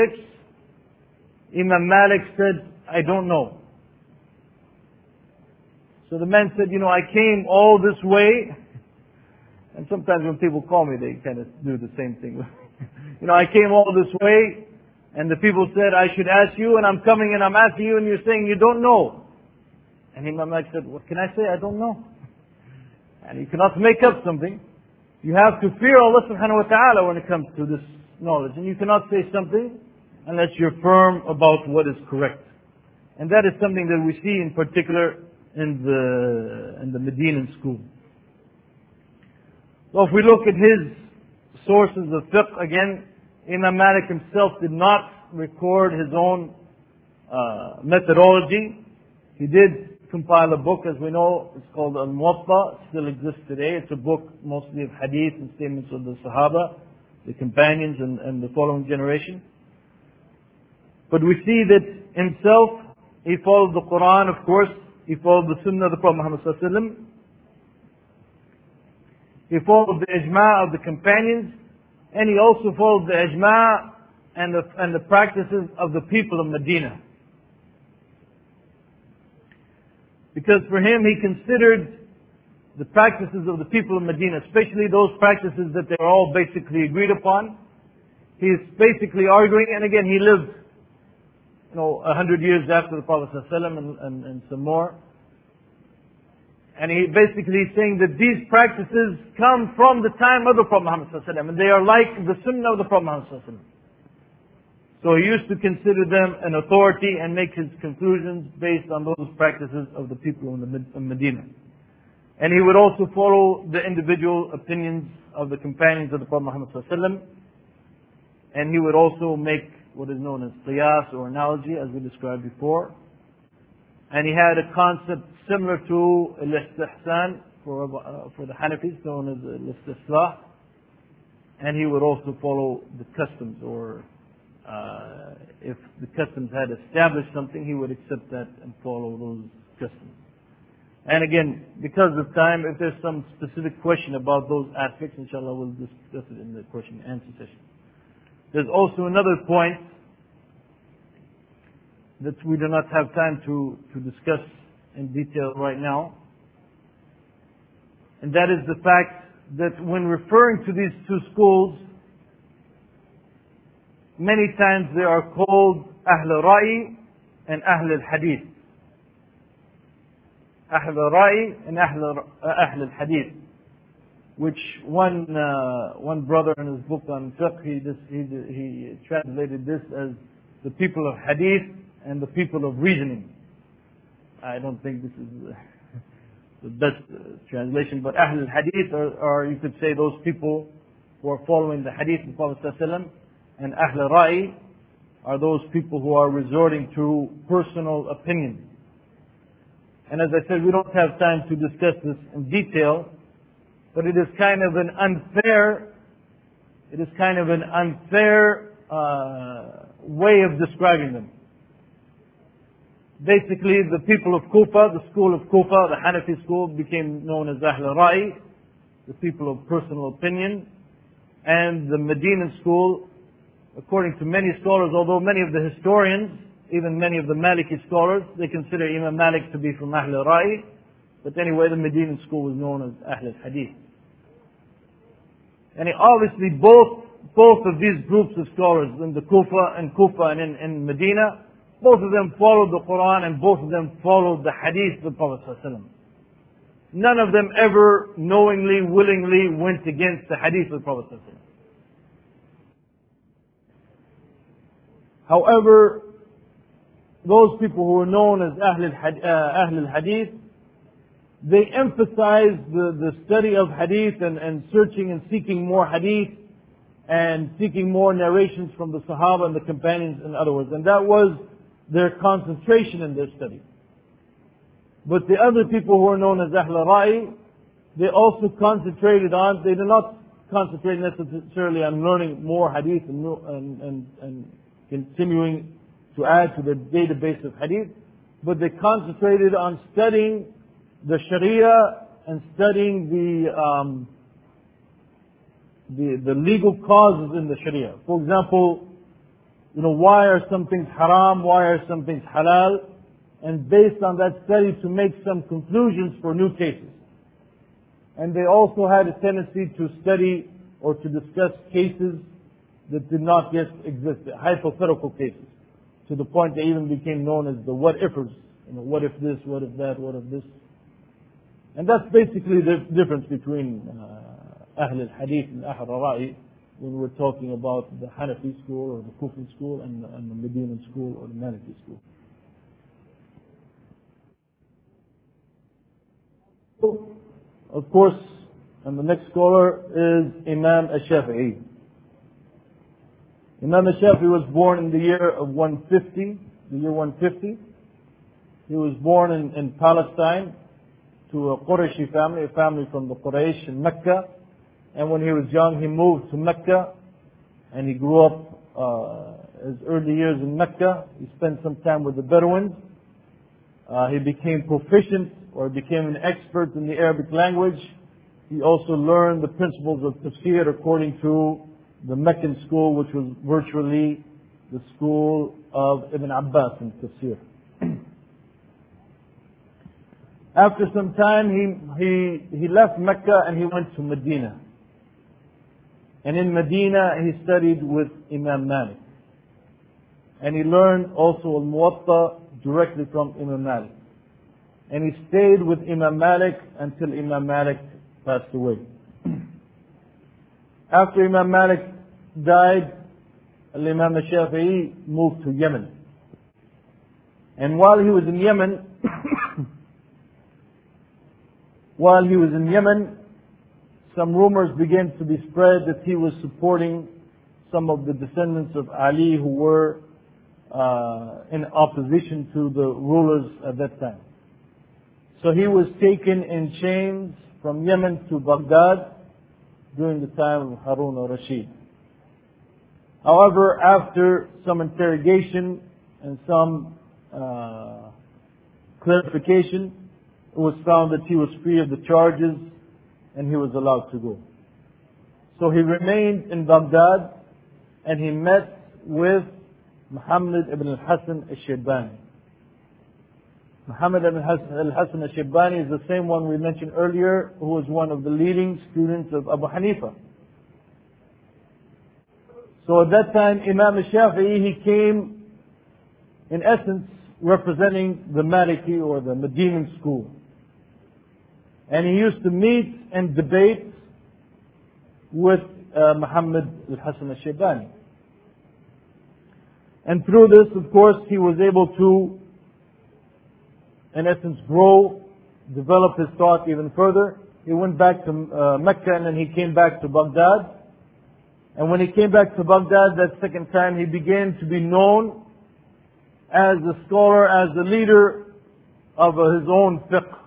Imam Malik said, I don't know. So the man said, you know, I came all this way. And sometimes when people call me, they kind of do the same thing. you know, I came all this way, and the people said, I should ask you, and I'm coming and I'm asking you, and you're saying you don't know. And Imam Malik said, what can I say? I don't know. And you cannot make up something. You have to fear Allah subhanahu wa ta'ala when it comes to this knowledge. And you cannot say something unless you're firm about what is correct. And that is something that we see in particular in the, in the Medinan school. So if we look at his sources of fiqh, again, Imam Malik himself did not record his own uh, methodology. He did compile a book, as we know, it's called Al-Muwatta, still exists today. It's a book mostly of hadith and statements of the Sahaba, the companions and, and the following generation. But we see that himself, he followed the Quran, of course, he followed the Sunnah of the Prophet Muhammad Sallallahu He followed the ijma' of the companions, and he also followed the ijma' and the, and the practices of the people of Medina. Because for him, he considered the practices of the people of Medina, especially those practices that they are all basically agreed upon. He is basically arguing, and again, he lived, you know, a hundred years after the Prophet ﷺ and, and, and some more. And he basically is saying that these practices come from the time of the Prophet Muhammad and they are like the sunnah of the Prophet Muhammad So he used to consider them an authority and make his conclusions based on those practices of the people in, the, Medina. And he would also follow the individual opinions of the companions of the Prophet Muhammad and he would also make what is known as qiyas or analogy as we described before. And he had a concept similar to al-istihsan for, uh, for the Hanafis known as al-istislah. And he would also follow the customs or uh, if the customs had established something, he would accept that and follow those customs. And again, because of time, if there's some specific question about those aspects, inshallah, we'll discuss it in the question and answer session. There's also another point that we do not have time to, to discuss in detail right now. And that is the fact that when referring to these two schools, many times they are called Ahl Ra'i and Ahl al-Hadith. Ahl Ra'i and Ahl al-Hadith. Which one, uh, one brother in his book on fiqh, he, he, he translated this as the people of Hadith and the people of reasoning. I don't think this is the best uh, translation, but Ahl al-Hadith, or, or you could say those people who are following the Hadith of Prophet and Ahl al-Ra'i are those people who are resorting to personal opinion. And as I said, we don't have time to discuss this in detail, but it is kind of an unfair, it is kind of an unfair uh, way of describing them. Basically, the people of Kufa, the school of Kufa, the Hanafi school, became known as Ahl Ra'i, the people of personal opinion, and the Medinan school according to many scholars, although many of the historians, even many of the Maliki scholars, they consider Imam Malik to be from Ahl Ra'i. But anyway, the Medinan school was known as Ahl Hadith. And obviously both, both of these groups of scholars in the Kufa and Kufa and in, in Medina, both of them followed the Quran and both of them followed the Hadith of the Prophet ﷺ. None of them ever knowingly, willingly went against the Hadith of the Prophet ﷺ. However, those people who are known as Ahl al-Hadith, uh, they emphasize the, the study of Hadith and, and searching and seeking more Hadith and seeking more narrations from the Sahaba and the companions, in other words. And that was their concentration in their study. But the other people who are known as Ahl al ra'i, they also concentrated on, they did not concentrate necessarily on learning more Hadith and, and, and, and continuing to add to the database of hadith, but they concentrated on studying the Sharia and studying the, um, the, the legal causes in the Sharia. For example, you know, why are some things haram, why are some things halal, and based on that study to make some conclusions for new cases. And they also had a tendency to study or to discuss cases that did not yet exist, hypothetical cases, to the point they even became known as the what-ifers. You know, what if this, what if that, what if this. And that's basically the difference between uh, Ahl al-Hadith and Ahl al-Ra'i when we're talking about the Hanafi school or the Kufi school and, and the Medinan school or the Maliki school. So, Of course, and the next scholar is Imam al-Shafi'i. Imam Shafi was born in the year of 150, the year 150. He was born in, in Palestine to a Qurayshi family, a family from the Quraysh in Mecca. And when he was young, he moved to Mecca and he grew up uh, his early years in Mecca. He spent some time with the Bedouins. Uh, he became proficient or became an expert in the Arabic language. He also learned the principles of tafsir according to the Meccan school, which was virtually the school of Ibn Abbas in Tafsir. After some time, he, he, he left Mecca and he went to Medina. And in Medina, he studied with Imam Malik. And he learned also Al-Muwatta directly from Imam Malik. And he stayed with Imam Malik until Imam Malik passed away. After Imam Malik died, Imam Shafi'i moved to Yemen. And while he was in Yemen, while he was in Yemen, some rumors began to be spread that he was supporting some of the descendants of Ali who were uh, in opposition to the rulers at that time. So he was taken in chains from Yemen to Baghdad during the time of Harun al-Rashid. However, after some interrogation and some uh, clarification, it was found that he was free of the charges and he was allowed to go. So he remained in Baghdad and he met with Muhammad ibn al-Hassan al-Shaybani. Muhammad ibn al-Hasan al-Shaybani is the same one we mentioned earlier, who was one of the leading students of Abu Hanifa. So at that time, Imam al-Shafi'i, he came, in essence, representing the Maliki or the Medinan school. And he used to meet and debate with uh, Muhammad al-Hasan al-Shaybani. And through this, of course, he was able to, in essence, grow, develop his thought even further. He went back to uh, Mecca and then he came back to Baghdad. And when he came back to Baghdad that second time, he began to be known as a scholar, as the leader of his own fiqh.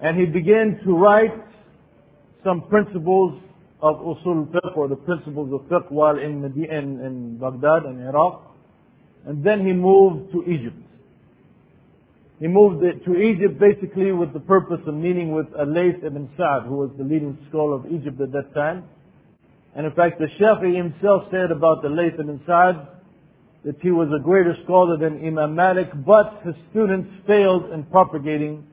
And he began to write some principles of usul fiqh or the principles of fiqh while in, in, in Baghdad and Iraq. And then he moved to Egypt. He moved to Egypt basically with the purpose of meeting with Layth ibn Sa'd, who was the leading scholar of Egypt at that time. And in fact, the Shafi himself said about the Layth ibn Sa'd that he was a greater scholar than Imam Malik, but his students failed in propagating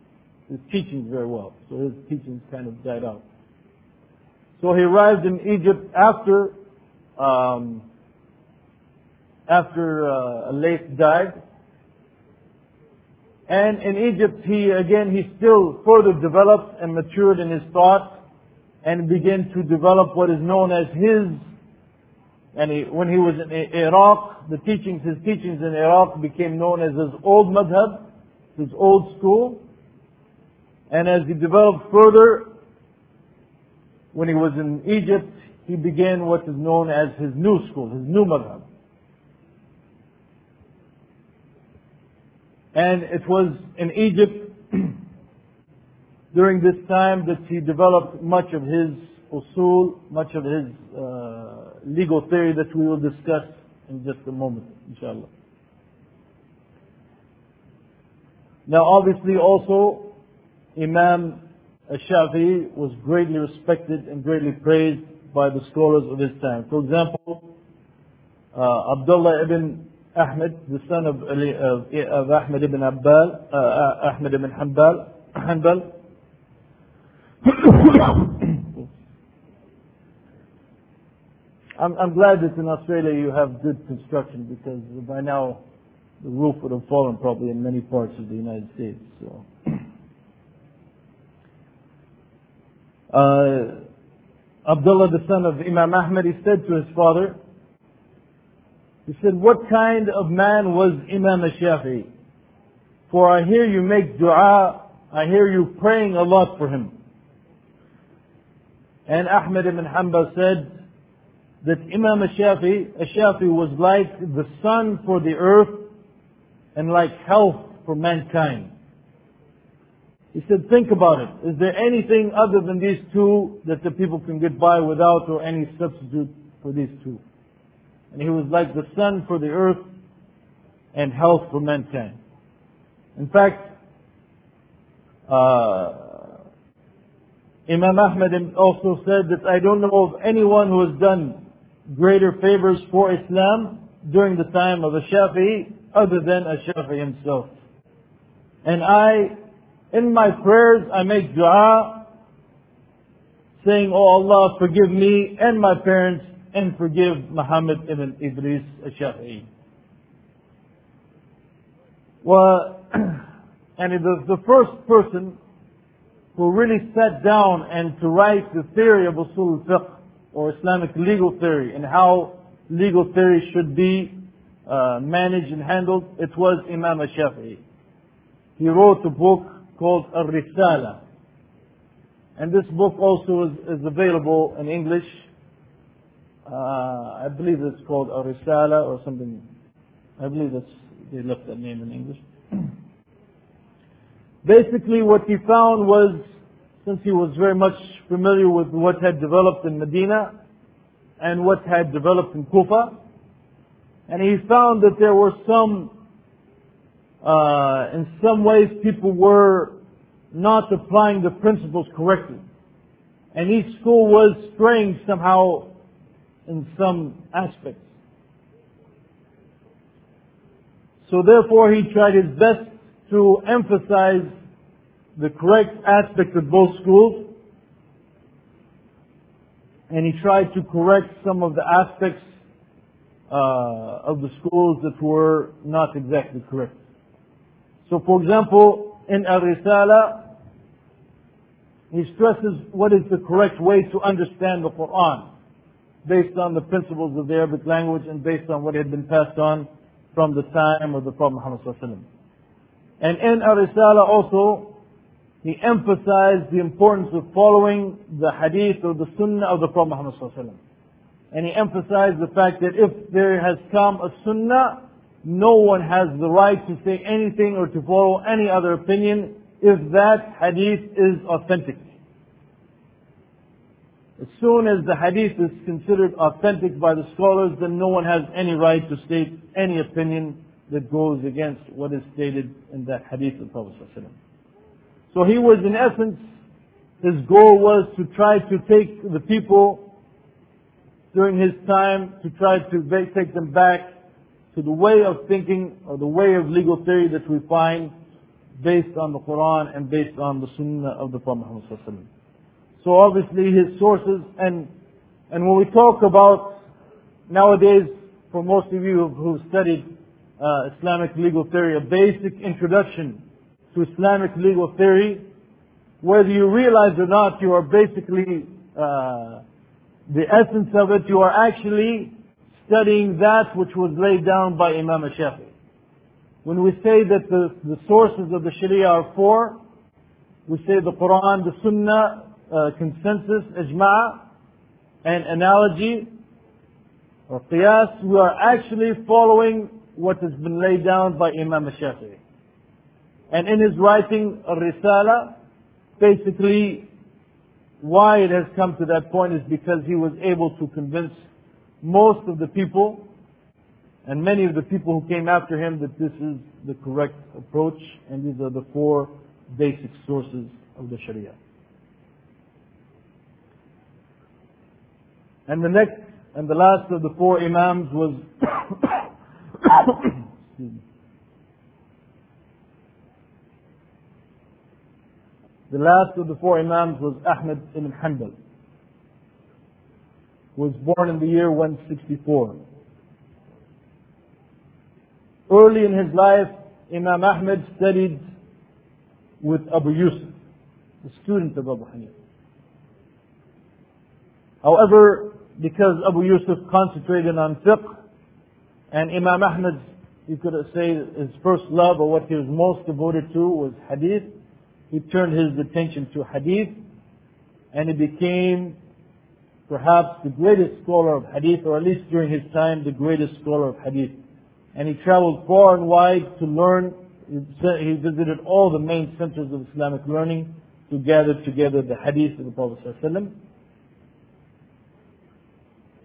his teachings very well. So his teachings kind of died out. So he arrived in Egypt after um, after uh, Layth died. And in Egypt, he again he still further developed and matured in his thought, and began to develop what is known as his. And he, when he was in Iraq, the teachings, his teachings in Iraq became known as his old madhab, his old school. And as he developed further, when he was in Egypt, he began what is known as his new school, his new madhab. And it was in Egypt during this time that he developed much of his usul, much of his uh, legal theory that we will discuss in just a moment, inshallah. Now obviously also Imam Ash-Shafi'i was greatly respected and greatly praised by the scholars of his time. For example, uh, Abdullah ibn Ahmed, the son of, of, of Ahmed ibn Abbal, uh, Ahmed ibn Hanbal, Hanbal I'm, I'm glad that in Australia you have good construction because by now the roof would have fallen probably in many parts of the United States. So. Uh, Abdullah, the son of Imam Ahmad, he said to his father, he said, what kind of man was Imam Shafi'i? For I hear you make dua, I hear you praying a lot for him. And Ahmad ibn Hanbal said that Imam Shafi'i, Shafi'i was like the sun for the earth and like health for mankind. He said, think about it. Is there anything other than these two that the people can get by without or any substitute for these two? And he was like the sun for the earth and health for mankind. In fact, uh, Imam Ahmad also said that I don't know of anyone who has done greater favors for Islam during the time of ash-Shafi'i other than a Shafi'i himself. And I in my prayers, I make dua saying, Oh Allah, forgive me and my parents and forgive Muhammad ibn Idris al-Shafi'i. And the, the first person who really sat down and to write the theory of Usul fiqh or Islamic legal theory and how legal theory should be uh, managed and handled, it was Imam al-Shafi'i. He wrote a book called Ar-Risala. And this book also is, is available in English. Uh, I believe it's called Ar-Risala or something. I believe that's, they left that name in English. Basically what he found was, since he was very much familiar with what had developed in Medina and what had developed in Kufa, and he found that there were some uh, in some ways people were not applying the principles correctly. And each school was straying somehow in some aspects. So therefore he tried his best to emphasize the correct aspects of both schools and he tried to correct some of the aspects uh, of the schools that were not exactly correct. So for example, in Al-Risala, he stresses what is the correct way to understand the Quran based on the principles of the Arabic language and based on what had been passed on from the time of the Prophet Muhammad And in Ar-Risala also, he emphasized the importance of following the hadith or the sunnah of the Prophet Muhammad And he emphasized the fact that if there has come a sunnah, no one has the right to say anything or to follow any other opinion if that hadith is authentic. As soon as the hadith is considered authentic by the scholars, then no one has any right to state any opinion that goes against what is stated in that hadith of Prophet Sallallahu Alaihi Wasallam. So he was in essence, his goal was to try to take the people during his time, to try to take them back to the way of thinking or the way of legal theory that we find based on the Quran and based on the Sunnah of the Prophet Muhammad so obviously his sources and and when we talk about nowadays, for most of you who studied uh, Islamic legal theory, a basic introduction to Islamic legal theory, whether you realize or not, you are basically uh, the essence of it. You are actually studying that which was laid down by Imam Shafi. When we say that the, the sources of the Sharia are four, we say the Quran, the Sunnah, uh, consensus, ijma' and analogy or qiyas, we are actually following what has been laid down by Imam Shafi'i. And in his writing, Risala, basically why it has come to that point is because he was able to convince most of the people and many of the people who came after him that this is the correct approach and these are the four basic sources of the Sharia. And the next and the last of the four Imams was the last of the four Imams was Ahmed ibn Hanbal, was born in the year 164. Early in his life, Imam Ahmed studied with Abu Yusuf, the student of Abu Hanifah. However, because Abu Yusuf concentrated on fiqh, and Imam Ahmad, you could say his first love or what he was most devoted to was hadith, he turned his attention to hadith, and he became perhaps the greatest scholar of hadith, or at least during his time, the greatest scholar of hadith. And he traveled far and wide to learn. He visited all the main centers of Islamic learning to gather together the hadith of the Prophet ﷺ.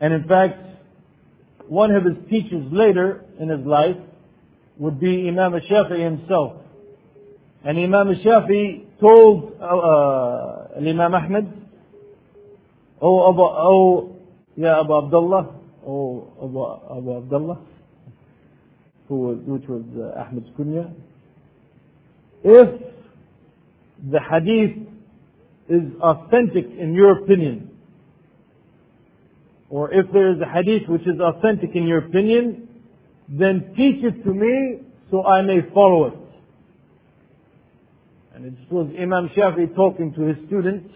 And in fact, one of his teachers later in his life would be Imam Shafi'i himself. And Imam Shafi'i told uh, uh, Oh Abu, oh, yeah, Abu Abdullah, oh Abu, Abu Abdullah, who was, which was uh, Ahmed's kunya, if the hadith is authentic in your opinion, or if there is a hadith which is authentic in your opinion, then teach it to me so I may follow it. And it was Imam Shafi talking to his students,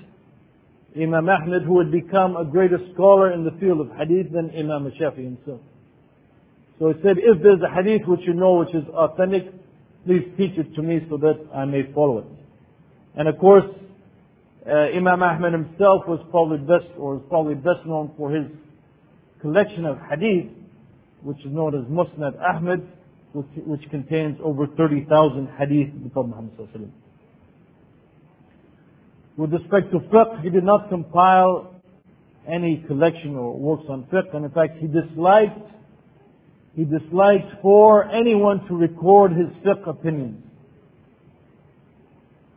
Imam Ahmed, who had become a greater scholar in the field of hadith than Imam Shafi himself. So he said, if there's a hadith which you know which is authentic, please teach it to me so that I may follow it. And of course, uh, Imam Ahmed himself was probably best, or is probably best known for his collection of hadith, which is known as Musnad Ahmed, which, which contains over 30,000 hadith of the Prophet Muhammad With respect to fiqh, he did not compile any collection or works on fiqh, and in fact he disliked, he disliked for anyone to record his fiqh opinions.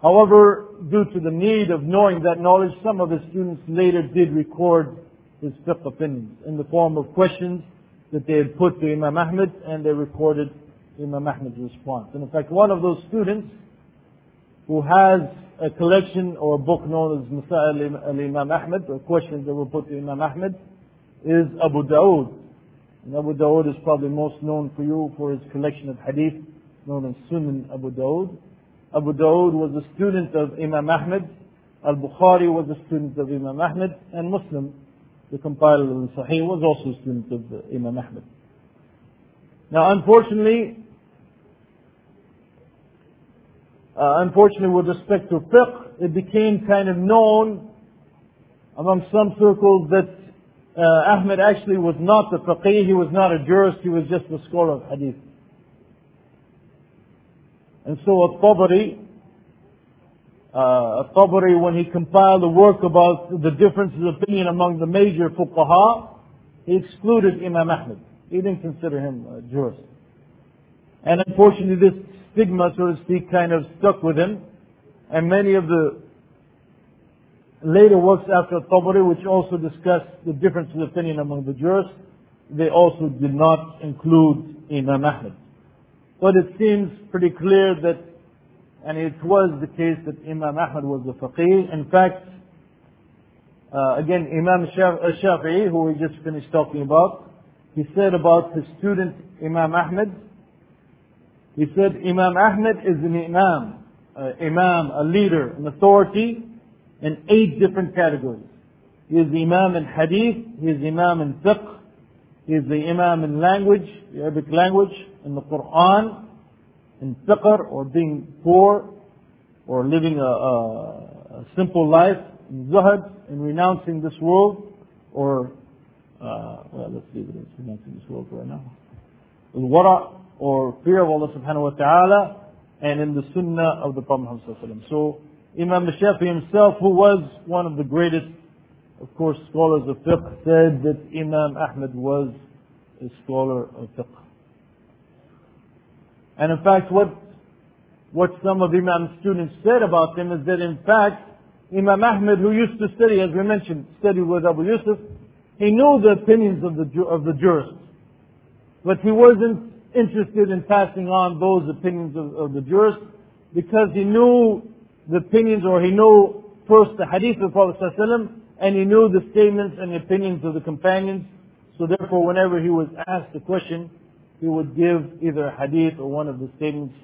However, due to the need of knowing that knowledge, some of his students later did record his fiqh opinions in the form of questions that they had put to Imam Ahmed and they recorded Imam Ahmad's response. And in fact, one of those students who has a collection or a book known as Masail al-Imam Ahmad, or questions that were put to Imam Ahmad, is Abu Dawood. And Abu Dawood is probably most known for you for his collection of hadith known as Sunan Abu Dawood. Abu Dawood was a student of Imam Ahmad. Al-Bukhari was a student of Imam Ahmad. And Muslim, the compiler of the Sahih, was also a student of Imam Ahmad. Now, unfortunately, uh, unfortunately, with respect to fiqh, it became kind of known among some circles that uh, Ahmed actually was not a faqih, he was not a jurist, he was just a scholar of hadith. And so At-Tabari, uh, At-Tabari, when he compiled a work about the differences of opinion among the major fuqaha, he excluded Imam Ahmed. He didn't consider him a jurist. And unfortunately this stigma, so to speak, kind of stuck with him. And many of the later works after Tabari, which also discuss the difference of opinion among the jurists, they also did not include Imam Ahmad. But it seems pretty clear that, and it was the case that Imam Ahmad was a faqih. In fact, uh, again, Imam Shafi'i, who we just finished talking about, he said about his student Imam Ahmad, he said Imam Ahmed is an Imam, Imam, a leader, an authority in eight different categories. He is the Imam in Hadith, he is the Imam in Fiqh, he is the Imam in language, the Arabic language, in the Quran, in Faqr, or being poor, or living a, a, a simple life, in Zuhad, in renouncing this world, or, uh, well, let's see what it is, renouncing this world right now. Al-Wara, or fear of Allah subhanahu wa ta'ala, and in the Sunnah of the Prophet So, Imam Shafi himself, who was one of the greatest, of course, scholars of fiqh, said that Imam Ahmad was a scholar of fiqh. And in fact, what, what some of Imam's students said about him is that in fact, Imam Ahmad, who used to study, as we mentioned, studied with Abu Yusuf, he knew the opinions of the, of the jurists. But he wasn't interested in passing on those opinions of, of the jurists because he knew the opinions or he knew first the hadith of Prophet and he knew the statements and opinions of the companions. So therefore whenever he was asked a question, he would give either a hadith or one of the statements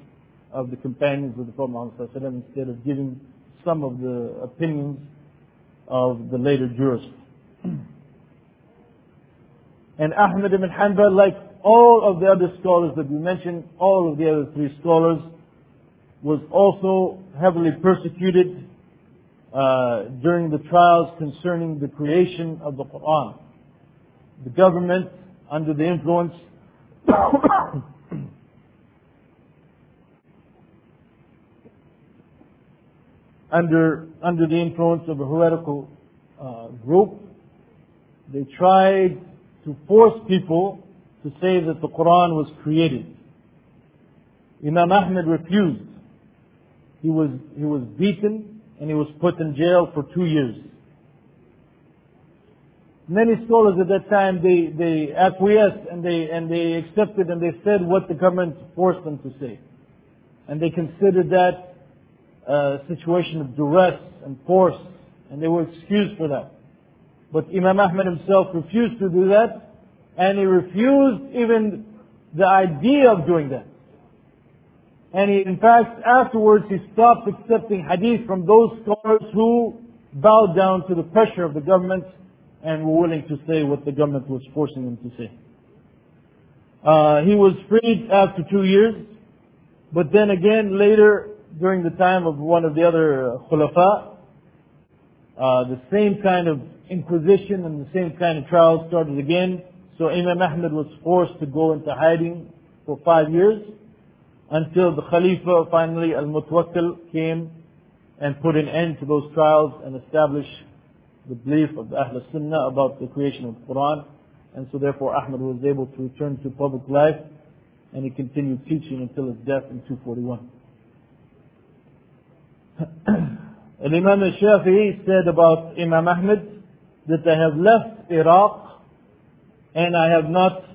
of the companions of the Prophet instead of giving some of the opinions of the later jurists. and Ahmad ibn Hanbal, like all of the other scholars that we mentioned, all of the other three scholars, was also heavily persecuted uh, during the trials concerning the creation of the Quran. The government, under the influence under under the influence of a heretical uh, group, they tried to force people to say that the Quran was created. Imam Ahmed refused. He was, he was beaten and he was put in jail for two years. Many scholars at that time, they, they acquiesced and they, and they accepted and they said what the government forced them to say. And they considered that a situation of duress and force and they were excused for that. But Imam Ahmed himself refused to do that and he refused even the idea of doing that. And he, in fact, afterwards he stopped accepting hadith from those scholars who bowed down to the pressure of the government and were willing to say what the government was forcing them to say. Uh, he was freed after two years, but then again later, during the time of one of the other khulafa, uh, the same kind of inquisition and the same kind of trial started again. So Imam Ahmed was forced to go into hiding for five years until the Khalifa finally Al-Mutawakkil came and put an end to those trials and established the belief of the Ahl Sunnah about the creation of the Quran. And so therefore Ahmad was able to return to public life and he continued teaching until his death in 241. and Imam al-Shafi'i said about Imam Ahmad that they have left Iraq and I have not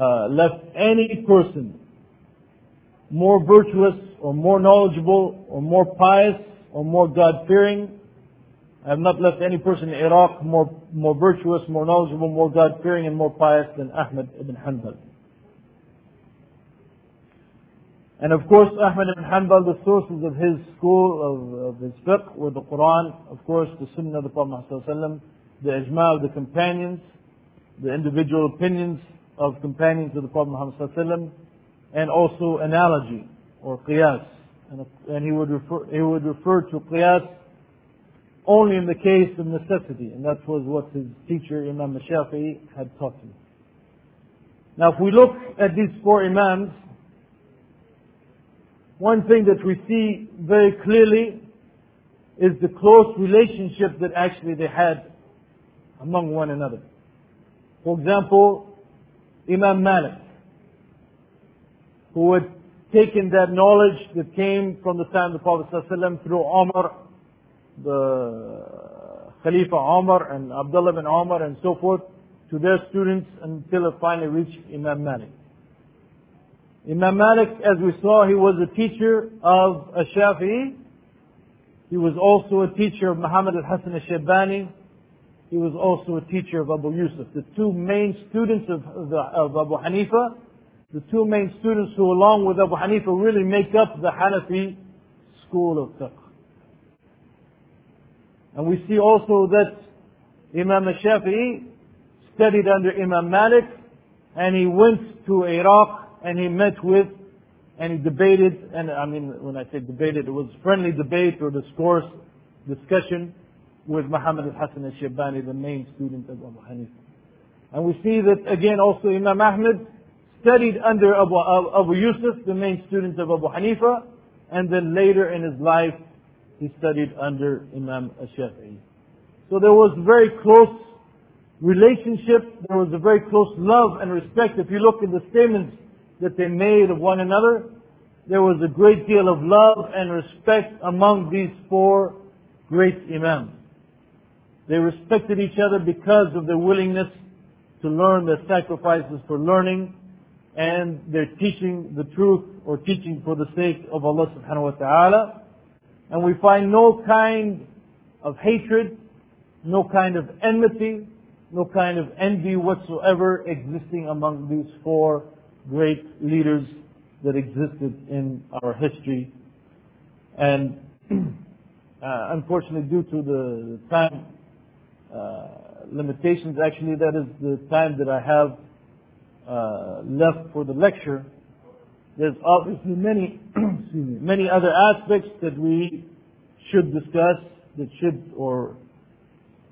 uh, left any person more virtuous or more knowledgeable or more pious or more God-fearing. I have not left any person in Iraq more, more virtuous, more knowledgeable, more God-fearing and more pious than Ahmad ibn Hanbal. And of course, Ahmad ibn Hanbal, the sources of his school, of, of his fiqh, were the Quran, of course, the Sunnah of the Prophet ﷺ, the ijma of the companions, the individual opinions of companions of the Prophet Muhammad and also analogy or qiyas. And, and he would refer he would refer to qiyas only in the case of necessity, and that was what his teacher Imam Shafi'i had taught him. Now, if we look at these four imams, one thing that we see very clearly is the close relationship that actually they had among one another. For example, Imam Malik, who had taken that knowledge that came from the time of the Prophet ﷺ through Omar, the Khalifa Omar and Abdullah bin Omar and so forth, to their students until it finally reached Imam Malik. Imam Malik, as we saw, he was a teacher of Ash-Shafi'i. He was also a teacher of Muhammad al-Hasan al-Shaybani. He was also a teacher of Abu Yusuf. The two main students of, of, of Abu Hanifa, the two main students who along with Abu Hanifa really make up the Hanafi school of fiqh. And we see also that Imam al-Shafi'i studied under Imam Malik and he went to Iraq and he met with and he debated and I mean when I say debated it was friendly debate or discourse discussion with Muhammad al-Hasan al-Shaybani the main student of Abu Hanifa. And we see that again also Imam Ahmed studied under Abu, uh, Abu Yusuf, the main student of Abu Hanifa, and then later in his life he studied under Imam al-Shafi'i. So there was very close relationship, there was a very close love and respect. If you look at the statements that they made of one another, there was a great deal of love and respect among these four great imams. They respected each other because of their willingness to learn, their sacrifices for learning, and their teaching the truth or teaching for the sake of Allah subhanahu wa ta'ala. And we find no kind of hatred, no kind of enmity, no kind of envy whatsoever existing among these four great leaders that existed in our history. And uh, unfortunately, due to the time limitations, actually, that is the time that I have uh, left for the lecture. There's obviously many, many other aspects that we should discuss, that should, or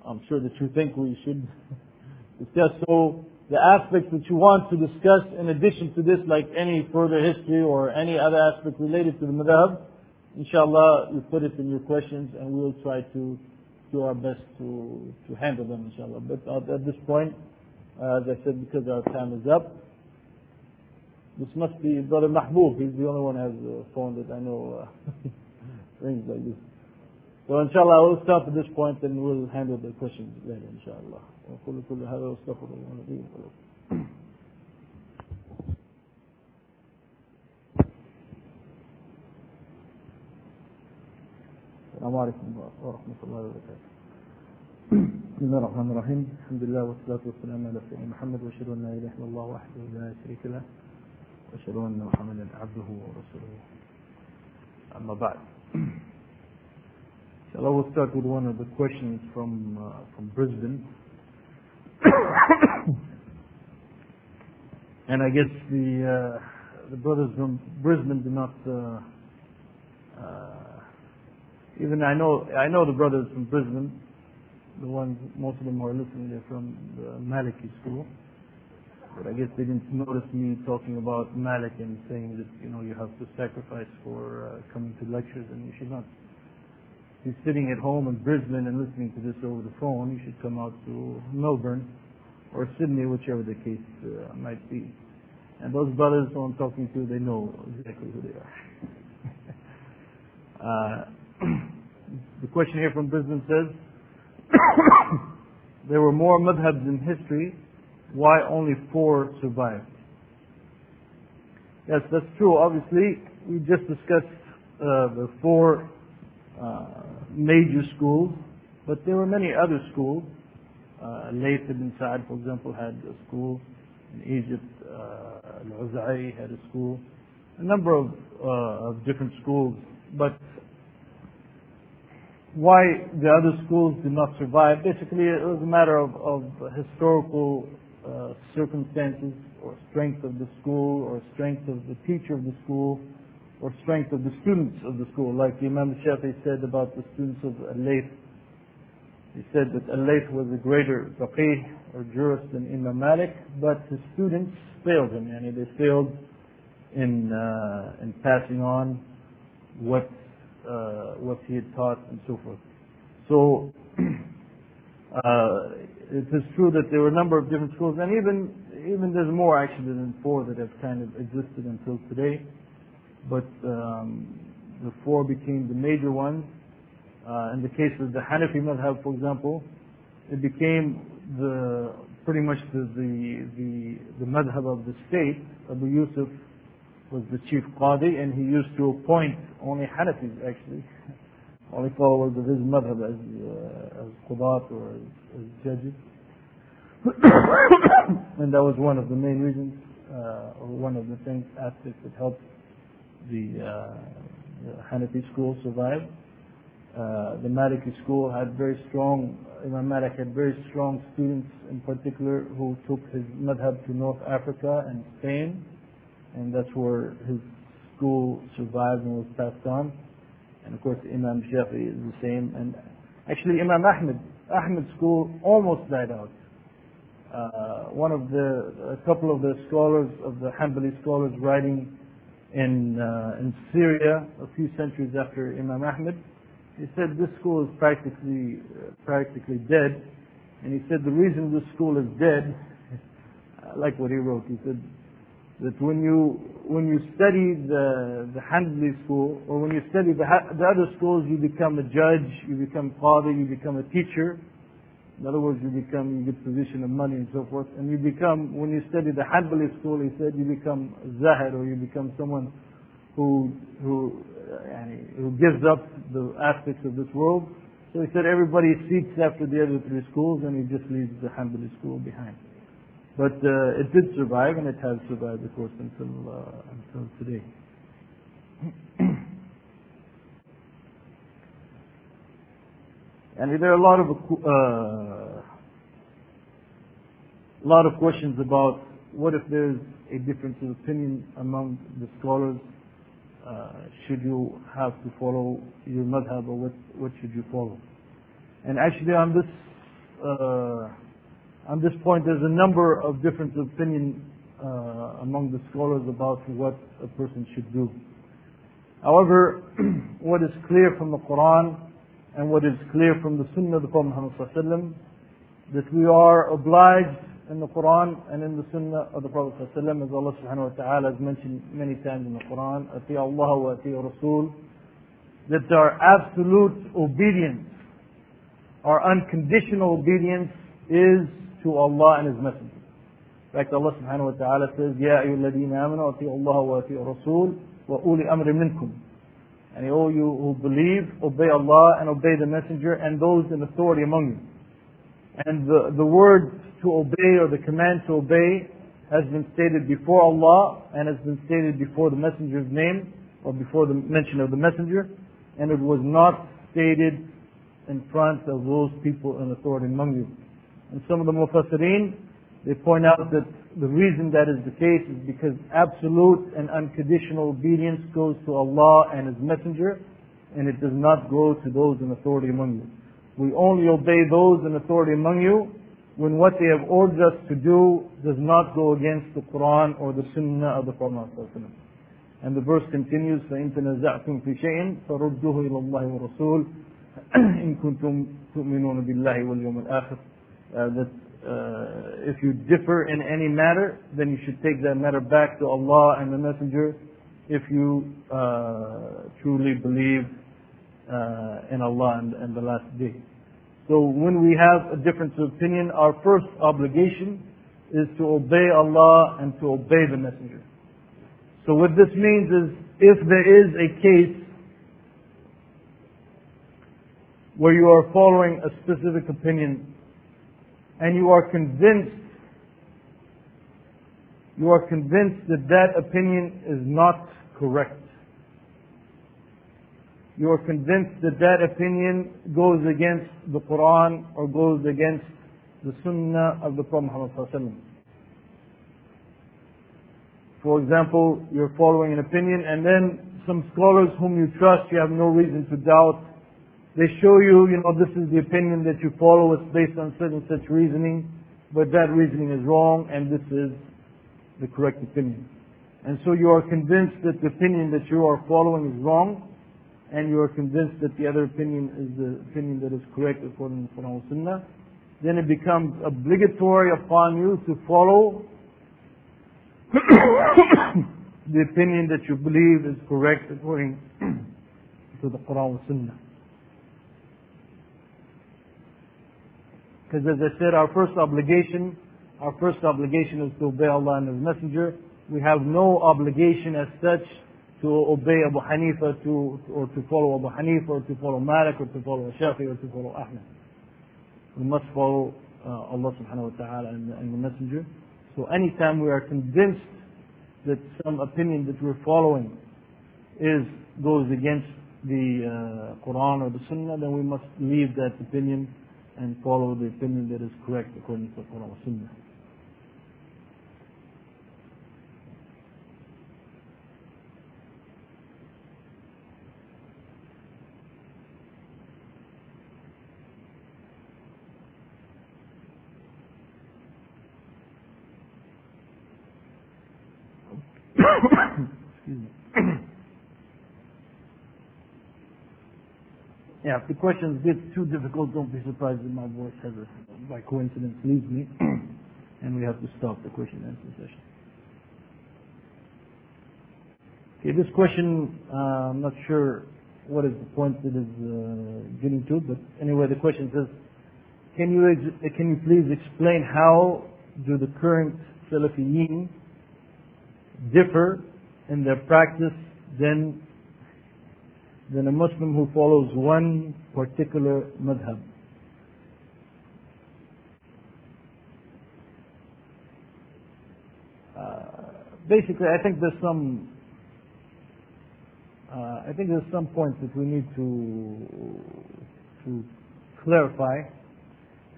I'm sure that you think we should discuss. So the aspects that you want to discuss in addition to this, like any further history or any other aspect related to the madhab, inshallah, you put it in your questions and we'll try to do our best to, to handle them, inshallah. But at this point, uh, as I said, because our time is up, this must be Brother Mahbub. He's the only one who has a phone that I know uh, rings like this. So inshallah, we'll stop at this point and we'll handle the questions later, inshallah. السلام عليكم ورحمة الله وبركاته بسم الله الرحمن الرحيم الحمد لله والصلاة والسلام على سيدنا محمد وأشهد أن لا إله إلا الله وحده لا شريك له وأشهد أن محمدا عبده ورسوله أما بعد So I will start with one of the questions from uh, from Brisbane, and I guess the uh, the brothers from Brisbane did not uh, even I know I know the brothers from Brisbane, the ones most of them are listening they're from the Maliki school. But I guess they didn't notice me talking about Malik and saying that you know you have to sacrifice for uh, coming to lectures and you should not be sitting at home in Brisbane and listening to this over the phone. You should come out to Melbourne or Sydney, whichever the case uh, might be. And those brothers who I'm talking to, they know exactly who they are. uh, the question here from Brisbane says, there were more madhabs in history. Why only four survived? Yes, that's true. Obviously, we just discussed uh, the four uh, major schools, but there were many other schools. Uh, Layth ibn Sa'ad, for example, had a school. In Egypt, uh, Al-Awza'i had a school. A number of, uh, of different schools. But why the other schools did not survive, basically it was a matter of, of historical uh, circumstances or strength of the school or strength of the teacher of the school or strength of the students of the school. Like the Imam Shafi said about the students of Al-Layth. He said that Al-Layth was a greater faqih or jurist than Imam Malik, but his students failed him. and they failed in, uh, in passing on what, uh, what he had taught and so forth. So, uh, it is true that there were a number of different schools, and even even there's more actually than four that have kind of existed until today. But um, the four became the major ones. Uh, in the case of the Hanafi madhab, for example, it became the pretty much the the the, the madhab of the state. Of Abu Yusuf was the chief qadi, and he used to appoint only Hanafis actually, only followers of his madhab as uh, as qudat or as, as judges. and that was one of the main reasons, uh, or one of the things aspects that helped the, uh, the Hanafi school survive. Uh, the Maliki school had very strong, Imam Malik had very strong students in particular who took his madhab to North Africa and Spain, and that's where his school survived and was passed on. And of course, Imam Shafi is the same. And actually, Imam Ahmed, Ahmed's school almost died out. Uh, one of the, a couple of the scholars, of the Hanbali scholars writing in, uh, in Syria a few centuries after Imam Ahmed, he said this school is practically, uh, practically dead. And he said the reason this school is dead, I like what he wrote, he said that when you, when you study the, the Hanbali school, or when you study the, the other schools, you become a judge, you become father, you become a teacher, in other words, you become, you get position of money and so forth. And you become, when you study the Hanbali school, he said, you become zahid or you become someone who, who, who gives up the aspects of this world. So he said everybody seeks after the other three schools and he just leaves the Hanbali school behind. But uh, it did survive and it has survived, of course, until, uh, until today. And there are a lot of uh, a lot of questions about what if there's a difference of opinion among the scholars. Uh, should you have to follow your madhab or what, what should you follow? And actually on this uh, on this point, there's a number of different opinions uh, among the scholars about what a person should do. However, what is clear from the Quran and what is clear from the Sunnah of the Prophet Muhammad that we are obliged in the Quran and in the Sunnah of the Prophet as Allah subhanahu wa ta'ala has mentioned many times in the Quran, Allah wa Rasul, that our absolute obedience, our unconditional obedience is to Allah and His Messenger. In fact, Allah subhanahu wa ta'ala says, يا أيها الذين آمنوا أطيعوا الله وأطيعوا الرسول وأولي أمر منكم and all you who believe, obey Allah and obey the Messenger and those in authority among you. And the, the word to obey or the command to obey has been stated before Allah and has been stated before the Messenger's name or before the mention of the Messenger and it was not stated in front of those people in authority among you. And some of the Mufassirin, they point out that the reason that is the case is because absolute and unconditional obedience goes to Allah and His Messenger, and it does not go to those in authority among you. We only obey those in authority among you when what they have ordered us to do does not go against the Quran or the Sunnah of the Prophet And the verse continues, فَإِن تَنَزَعْتُمْ فِي شَيْءٍ فَرُدُّهُ إِلَى اللَّهِ وَرَسُولِ إِن كُنتُمْ تُؤْمِنُونَ بِاللَّهِ وَالْيَوْمِ الْآخِرِ uh, that uh, if you differ in any matter, then you should take that matter back to Allah and the Messenger if you uh, truly believe uh, in Allah and, and the last day. So when we have a difference of opinion, our first obligation is to obey Allah and to obey the Messenger. So what this means is if there is a case where you are following a specific opinion and you are convinced you are convinced that that opinion is not correct. You are convinced that that opinion goes against the Quran or goes against the Sunnah of the Prophet Muhammad For example, you're following an opinion and then some scholars whom you trust, you have no reason to doubt, they show you, you know, this is the opinion that you follow, it's based on and such reasoning, but that reasoning is wrong and this is the correct opinion. And so you are convinced that the opinion that you are following is wrong, and you are convinced that the other opinion is the opinion that is correct according to the Quran and Sunnah, then it becomes obligatory upon you to follow the opinion that you believe is correct according to the Quran and Sunnah. Because as I said, our first obligation our first obligation is to obey Allah and His Messenger. We have no obligation as such to obey Abu Hanifa to, or to follow Abu Hanifa or to follow Malik or to follow Shafi or to follow Ahmed. We must follow uh, Allah subhanahu wa ta'ala and, and the Messenger. So anytime we are convinced that some opinion that we're following is goes against the uh, Quran or the Sunnah, then we must leave that opinion and follow the opinion that is correct according to the Quran and Sunnah. Yeah, if the questions get too difficult, don't be surprised that my voice has a, by coincidence leaves me, and we have to stop the question and answer session. Okay, this question, uh, I'm not sure what is the point it is uh, getting to, but anyway, the question says, can you ex- can you please explain how do the current Salafiyin differ in their practice than than a Muslim who follows one particular madhab. Uh, basically, I think there's some. Uh, I think there's some points that we need to to clarify,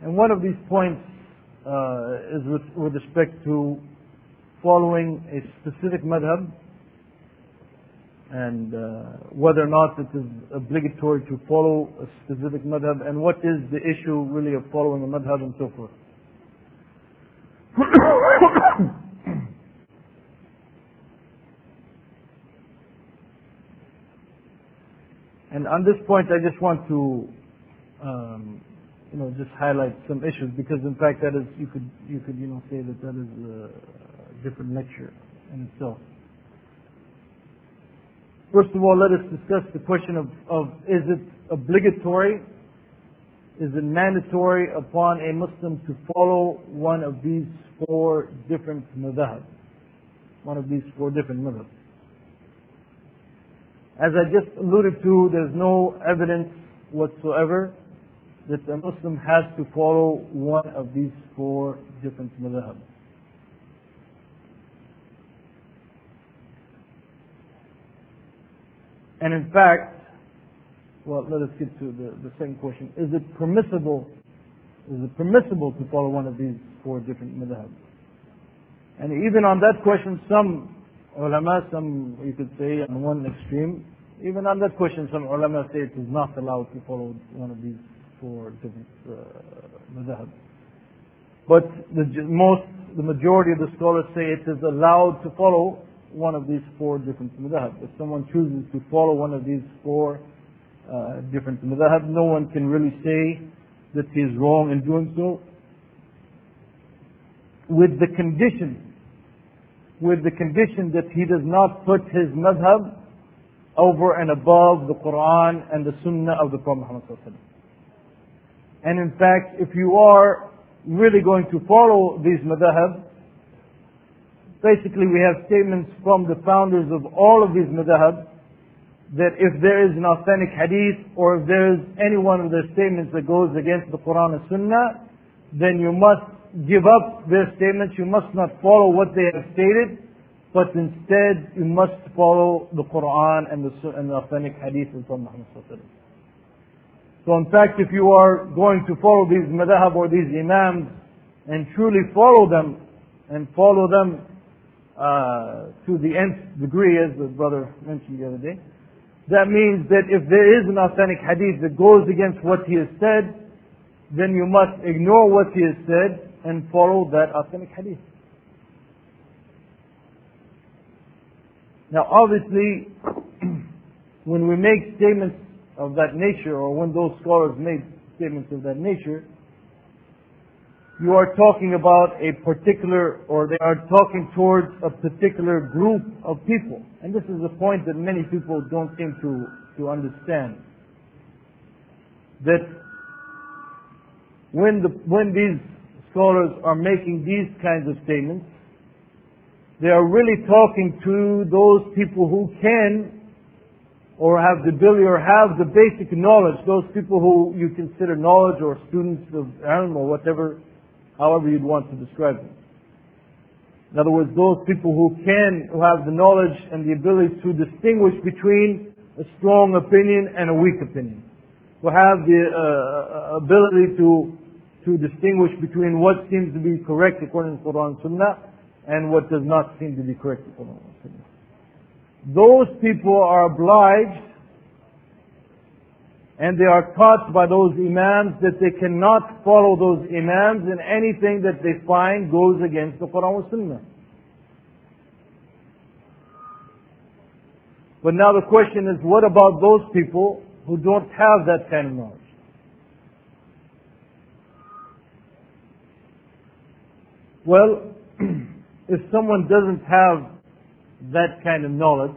and one of these points uh, is with, with respect to following a specific madhab and uh, whether or not it is obligatory to follow a specific madhab and what is the issue really of following a madhab and so forth. and on this point, I just want to, um, you know, just highlight some issues because, in fact, that is you could you could you know say that that is a different lecture in itself. First of all, let us discuss the question of, of is it obligatory, is it mandatory upon a Muslim to follow one of these four different madhab? One of these four different madhab. As I just alluded to, there's no evidence whatsoever that a Muslim has to follow one of these four different madhab. And in fact, well, let us get to the, the second question. Is it permissible, is it permissible to follow one of these four different madhabs? And even on that question, some ulama, some you could say on one extreme, even on that question, some ulama say it is not allowed to follow one of these four different uh, madhabs. But the most, the majority of the scholars say it is allowed to follow one of these four different madhab. If someone chooses to follow one of these four uh, different madhab, no one can really say that he is wrong in doing so. With the condition, with the condition that he does not put his madhab over and above the Quran and the Sunnah of the Prophet Muhammad And in fact, if you are really going to follow these madhab, basically we have statements from the founders of all of these madhab that if there is an authentic hadith or if there is any one of their statements that goes against the Quran and Sunnah, then you must give up their statements. You must not follow what they have stated, but instead you must follow the Quran and the, and the authentic hadith from Muhammad So in fact, if you are going to follow these madhab or these imams and truly follow them and follow them uh, to the nth degree, as the brother mentioned the other day. That means that if there is an authentic hadith that goes against what he has said, then you must ignore what he has said and follow that authentic hadith. Now obviously, when we make statements of that nature, or when those scholars made statements of that nature, you are talking about a particular, or they are talking towards a particular group of people. And this is a point that many people don't seem to, to understand. That when, the, when these scholars are making these kinds of statements, they are really talking to those people who can or have the ability or have the basic knowledge, those people who you consider knowledge or students of ilm or whatever however you'd want to describe them. In other words, those people who can, who have the knowledge and the ability to distinguish between a strong opinion and a weak opinion. Who have the uh, ability to, to distinguish between what seems to be correct according to Quran and Sunnah and what does not seem to be correct according to Quran and Sunnah. Those people are obliged and they are taught by those imams that they cannot follow those imams in anything that they find goes against the Quran and Sunnah. But now the question is, what about those people who don't have that kind of knowledge? Well, if someone doesn't have that kind of knowledge,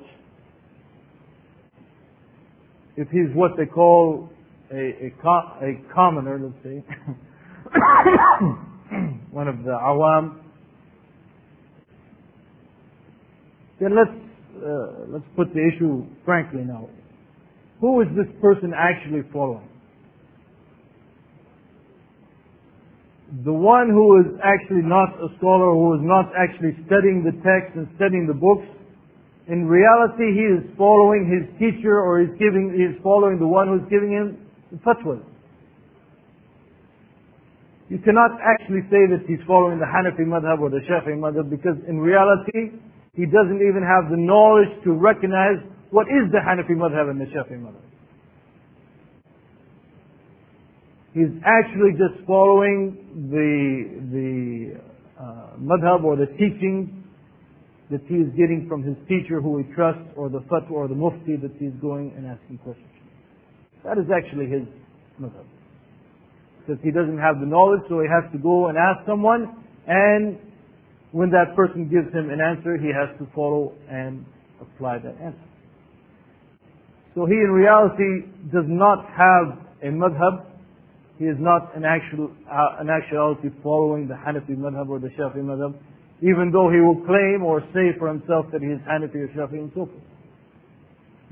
if he's what they call a, a, a commoner, let's say, one of the awam, then let's uh, let's put the issue frankly now. Who is this person actually following? The one who is actually not a scholar, who is not actually studying the text and studying the books, in reality, he is following his teacher or he's giving, he is following the one who's giving him the fatwa. You cannot actually say that he's following the Hanafi madhab or the Shafi'i madhab because in reality, he doesn't even have the knowledge to recognize what is the Hanafi madhab and the Shafi'i madhab. He's actually just following the, the uh, madhab or the teachings that he is getting from his teacher who he trusts or the fatwa or the mufti that he is going and asking questions. That is actually his madhab. Because he doesn't have the knowledge, so he has to go and ask someone, and when that person gives him an answer, he has to follow and apply that answer. So he in reality does not have a madhab. He is not an actual, uh, an actuality following the Hanafi madhab or the Shafi madhab even though he will claim or say for himself that he is Hanafi or Shafi and so forth.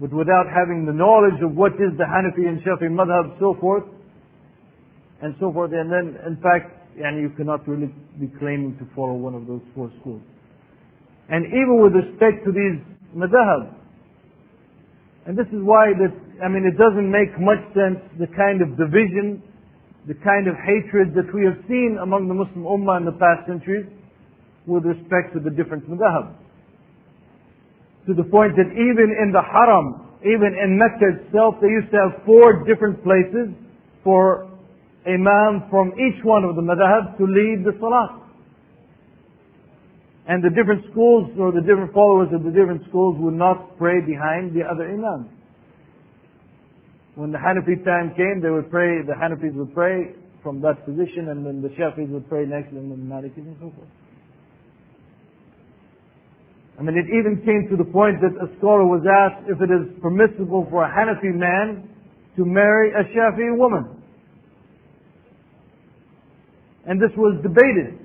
But without having the knowledge of what is the Hanafi and Shafi madhab, so forth, and so forth, and then, in fact, and you cannot really be claiming to follow one of those four schools. And even with respect to these madhab, and this is why that, I mean, it doesn't make much sense, the kind of division, the kind of hatred that we have seen among the Muslim Ummah in the past centuries, with respect to the different madhab. To the point that even in the haram, even in Mecca itself, they used to have four different places for imam from each one of the madhab to lead the salah. And the different schools or the different followers of the different schools would not pray behind the other imam. When the Hanafi time came, they would pray, the Hanafis would pray from that position and then the Shafis would pray next and then the Malikis and so forth. I mean, it even came to the point that a scholar was asked if it is permissible for a Hanafi man to marry a Shafi'i woman. And this was debated.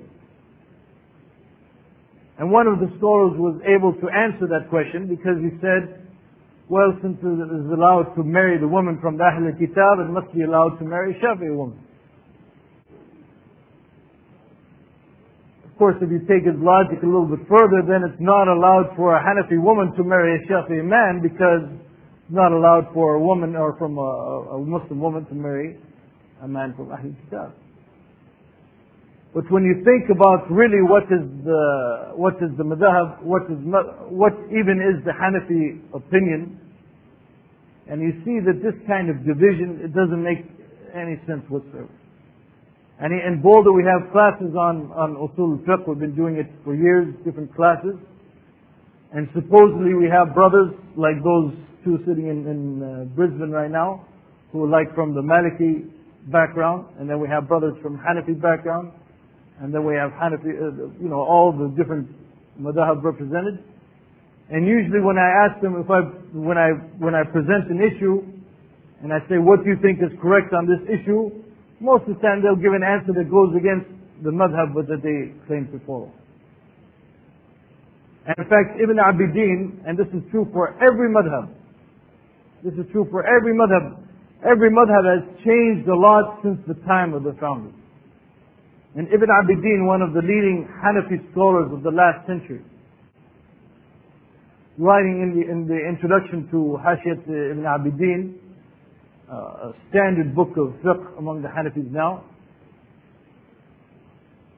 And one of the scholars was able to answer that question because he said, well, since it is allowed to marry the woman from the Ahl Kitab, it must be allowed to marry a woman. Of course, if you take his logic a little bit further, then it's not allowed for a Hanafi woman to marry a Shafi'i man because it's not allowed for a woman or from a, a Muslim woman to marry a man from Ahl Kitab. But when you think about really what is the what is the madhab, what is what even is the Hanafi opinion, and you see that this kind of division it doesn't make any sense whatsoever. And in Boulder we have classes on on usul fiqh. We've been doing it for years, different classes, and supposedly we have brothers like those two sitting in, in uh, Brisbane right now, who are like from the Maliki background, and then we have brothers from Hanafi background and then we have Hanafi, uh, you know, all the different madhab represented. And usually when I ask them if I, when I, when I present an issue, and I say, what do you think is correct on this issue? Most of the time they'll give an answer that goes against the madhab that they claim to follow. And in fact, Ibn Abidin, and this is true for every madhab, this is true for every madhab, every madhab has changed a lot since the time of the founders. And Ibn Abidin, one of the leading Hanafi scholars of the last century, writing in the, in the introduction to Hashiyat Ibn Abidin, Uh, a standard book of fiqh among the Hanafis now,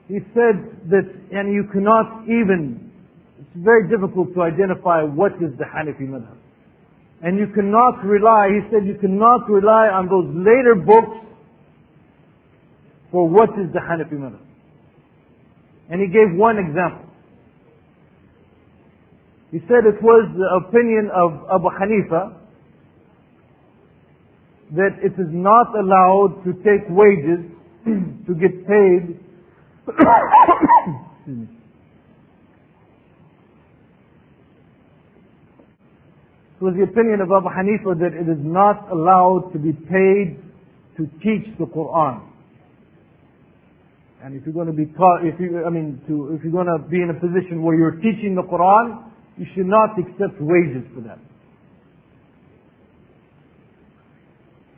he said that and you cannot even, it's very difficult to identify what is the Hanafi madhab. And you cannot rely, he said you cannot rely on those later books for what is the Hanafi madhab. And he gave one example. He said it was the opinion of Abu Hanifa that it is not allowed to take wages to get paid It was the opinion of Abu Hanifa that it is not allowed to be paid to teach the Quran. And if you're going to be taught, if you, I mean, to, if you're going to be in a position where you're teaching the Quran, you should not accept wages for that.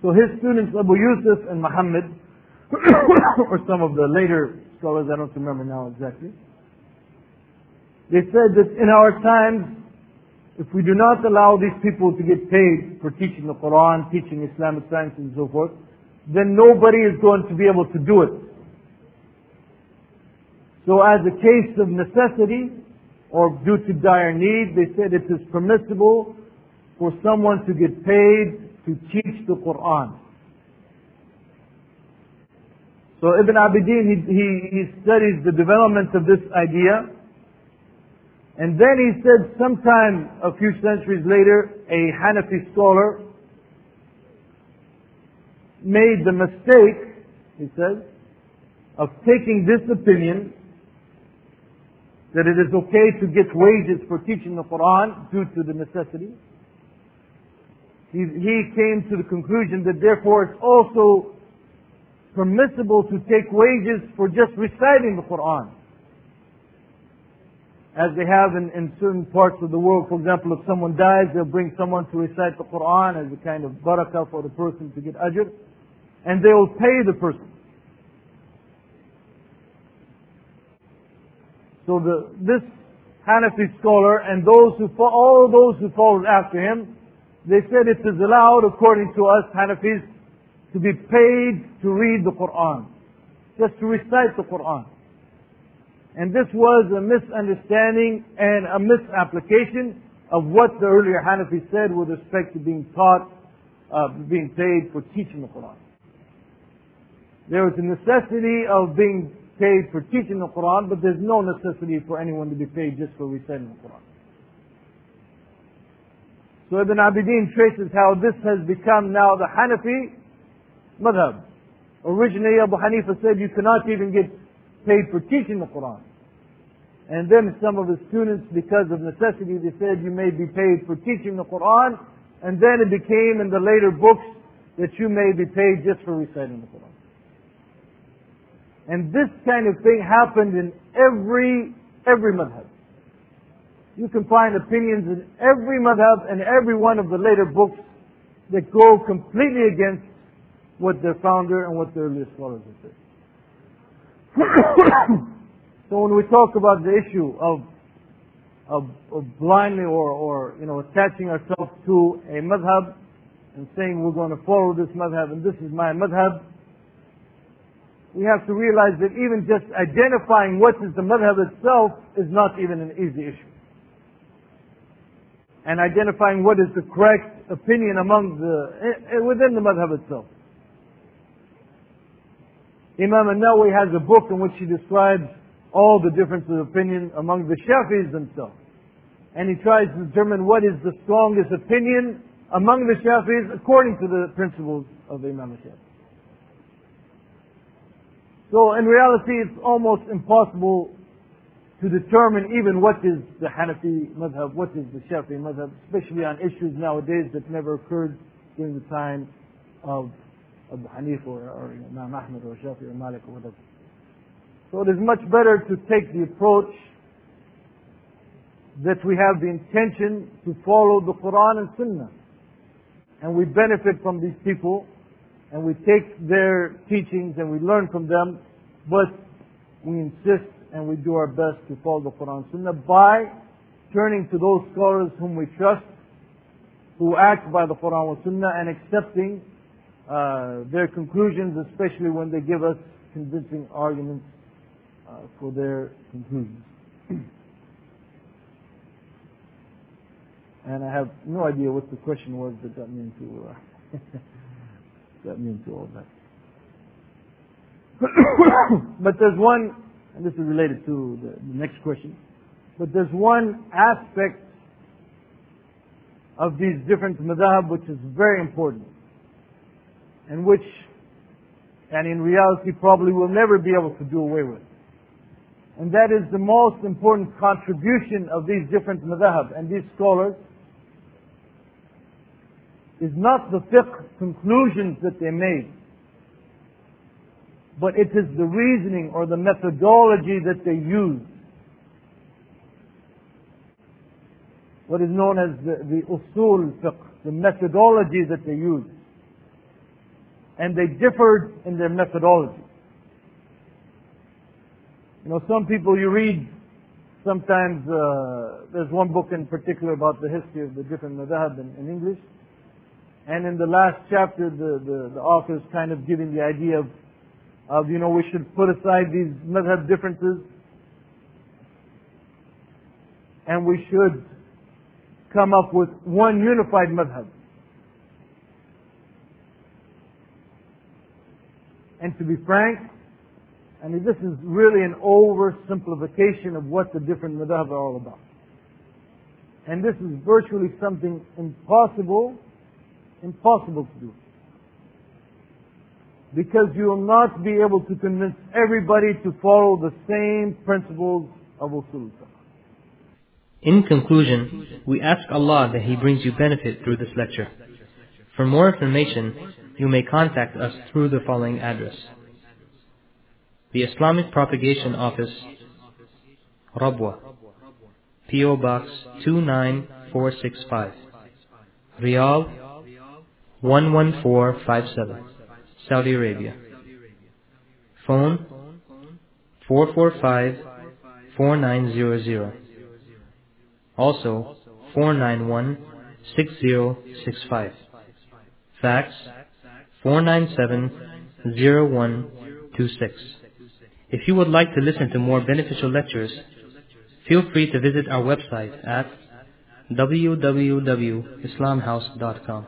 So his students, Abu Yusuf and Muhammad, or some of the later scholars, I don't remember now exactly, they said that in our times, if we do not allow these people to get paid for teaching the Quran, teaching Islamic science and so forth, then nobody is going to be able to do it. So as a case of necessity or due to dire need, they said it is permissible for someone to get paid to teach the Quran. So Ibn Abidin, he, he, he studies the development of this idea. And then he said sometime a few centuries later, a Hanafi scholar made the mistake, he says, of taking this opinion that it is okay to get wages for teaching the Quran due to the necessity. He, he came to the conclusion that therefore it's also permissible to take wages for just reciting the Quran. As they have in, in certain parts of the world, for example, if someone dies, they'll bring someone to recite the Quran as a kind of barakah for the person to get ajr, and they will pay the person. So the, this Hanafi scholar and those who, all those who followed after him, they said it is allowed, according to us Hanafis, to be paid to read the Quran. Just to recite the Quran. And this was a misunderstanding and a misapplication of what the earlier Hanafi said with respect to being taught, uh, being paid for teaching the Quran. There is a necessity of being paid for teaching the Quran, but there's no necessity for anyone to be paid just for reciting the Quran. So Ibn Abidin traces how this has become now the Hanafi madhab. Originally Abu Hanifa said you cannot even get paid for teaching the Quran. And then some of his students, because of necessity, they said you may be paid for teaching the Quran. And then it became in the later books that you may be paid just for reciting the Quran. And this kind of thing happened in every, every madhab. You can find opinions in every madhab and every one of the later books that go completely against what their founder and what the earliest scholars have said. so when we talk about the issue of, of, of blindly or, or, you know, attaching ourselves to a madhab and saying we're going to follow this madhab and this is my madhab, we have to realize that even just identifying what is the madhab itself is not even an easy issue. And identifying what is the correct opinion among the, eh, within the madhab itself. Imam al-Nawawi has a book in which he describes all the differences of opinion among the Shafis themselves. And he tries to determine what is the strongest opinion among the Shafis according to the principles of Imam al-Shafi. So in reality it's almost impossible to determine even what is the Hanafi madhab, what is the Shafi madhab, especially on issues nowadays that never occurred during the time of Abu Hanifa or, or Imam Ahmad or Shafi or Malik or whatever. So it is much better to take the approach that we have the intention to follow the Quran and Sunnah. And we benefit from these people and we take their teachings and we learn from them, but we insist and we do our best to follow the Quran and Sunnah by turning to those scholars whom we trust, who act by the Quran and Sunnah and accepting uh, their conclusions, especially when they give us convincing arguments uh, for their conclusions. and I have no idea what the question was that got me into uh, got me into all that. but there's one, and this is related to the, the next question. But there's one aspect of these different madhab which is very important and which, and in reality probably will never be able to do away with. And that is the most important contribution of these different madhab and these scholars is not the fiqh conclusions that they made, but it is the reasoning or the methodology that they use. What is known as the, the usul fiqh, the methodology that they use. and they differed in their methodology. You know, some people you read, sometimes uh, there's one book in particular about the history of the different madhab in, in English, and in the last chapter, the, the, the author is kind of giving the idea of, of, you know, we should put aside these madhab differences, and we should come up with one unified madhab. And to be frank, I mean, this is really an oversimplification of what the different madhab are all about. And this is virtually something impossible, impossible to do. Because you will not be able to convince everybody to follow the same principles of usul In conclusion, we ask Allah that He brings you benefit through this lecture. For more information, you may contact us through the following address. The Islamic Propagation Office, Rabwa, P.O. Box 29465, Riyadh 11457, Saudi Arabia. Phone 445 4900. Also 491 6065. Fax 497-0126. If you would like to listen to more beneficial lectures, feel free to visit our website at www.islamhouse.com.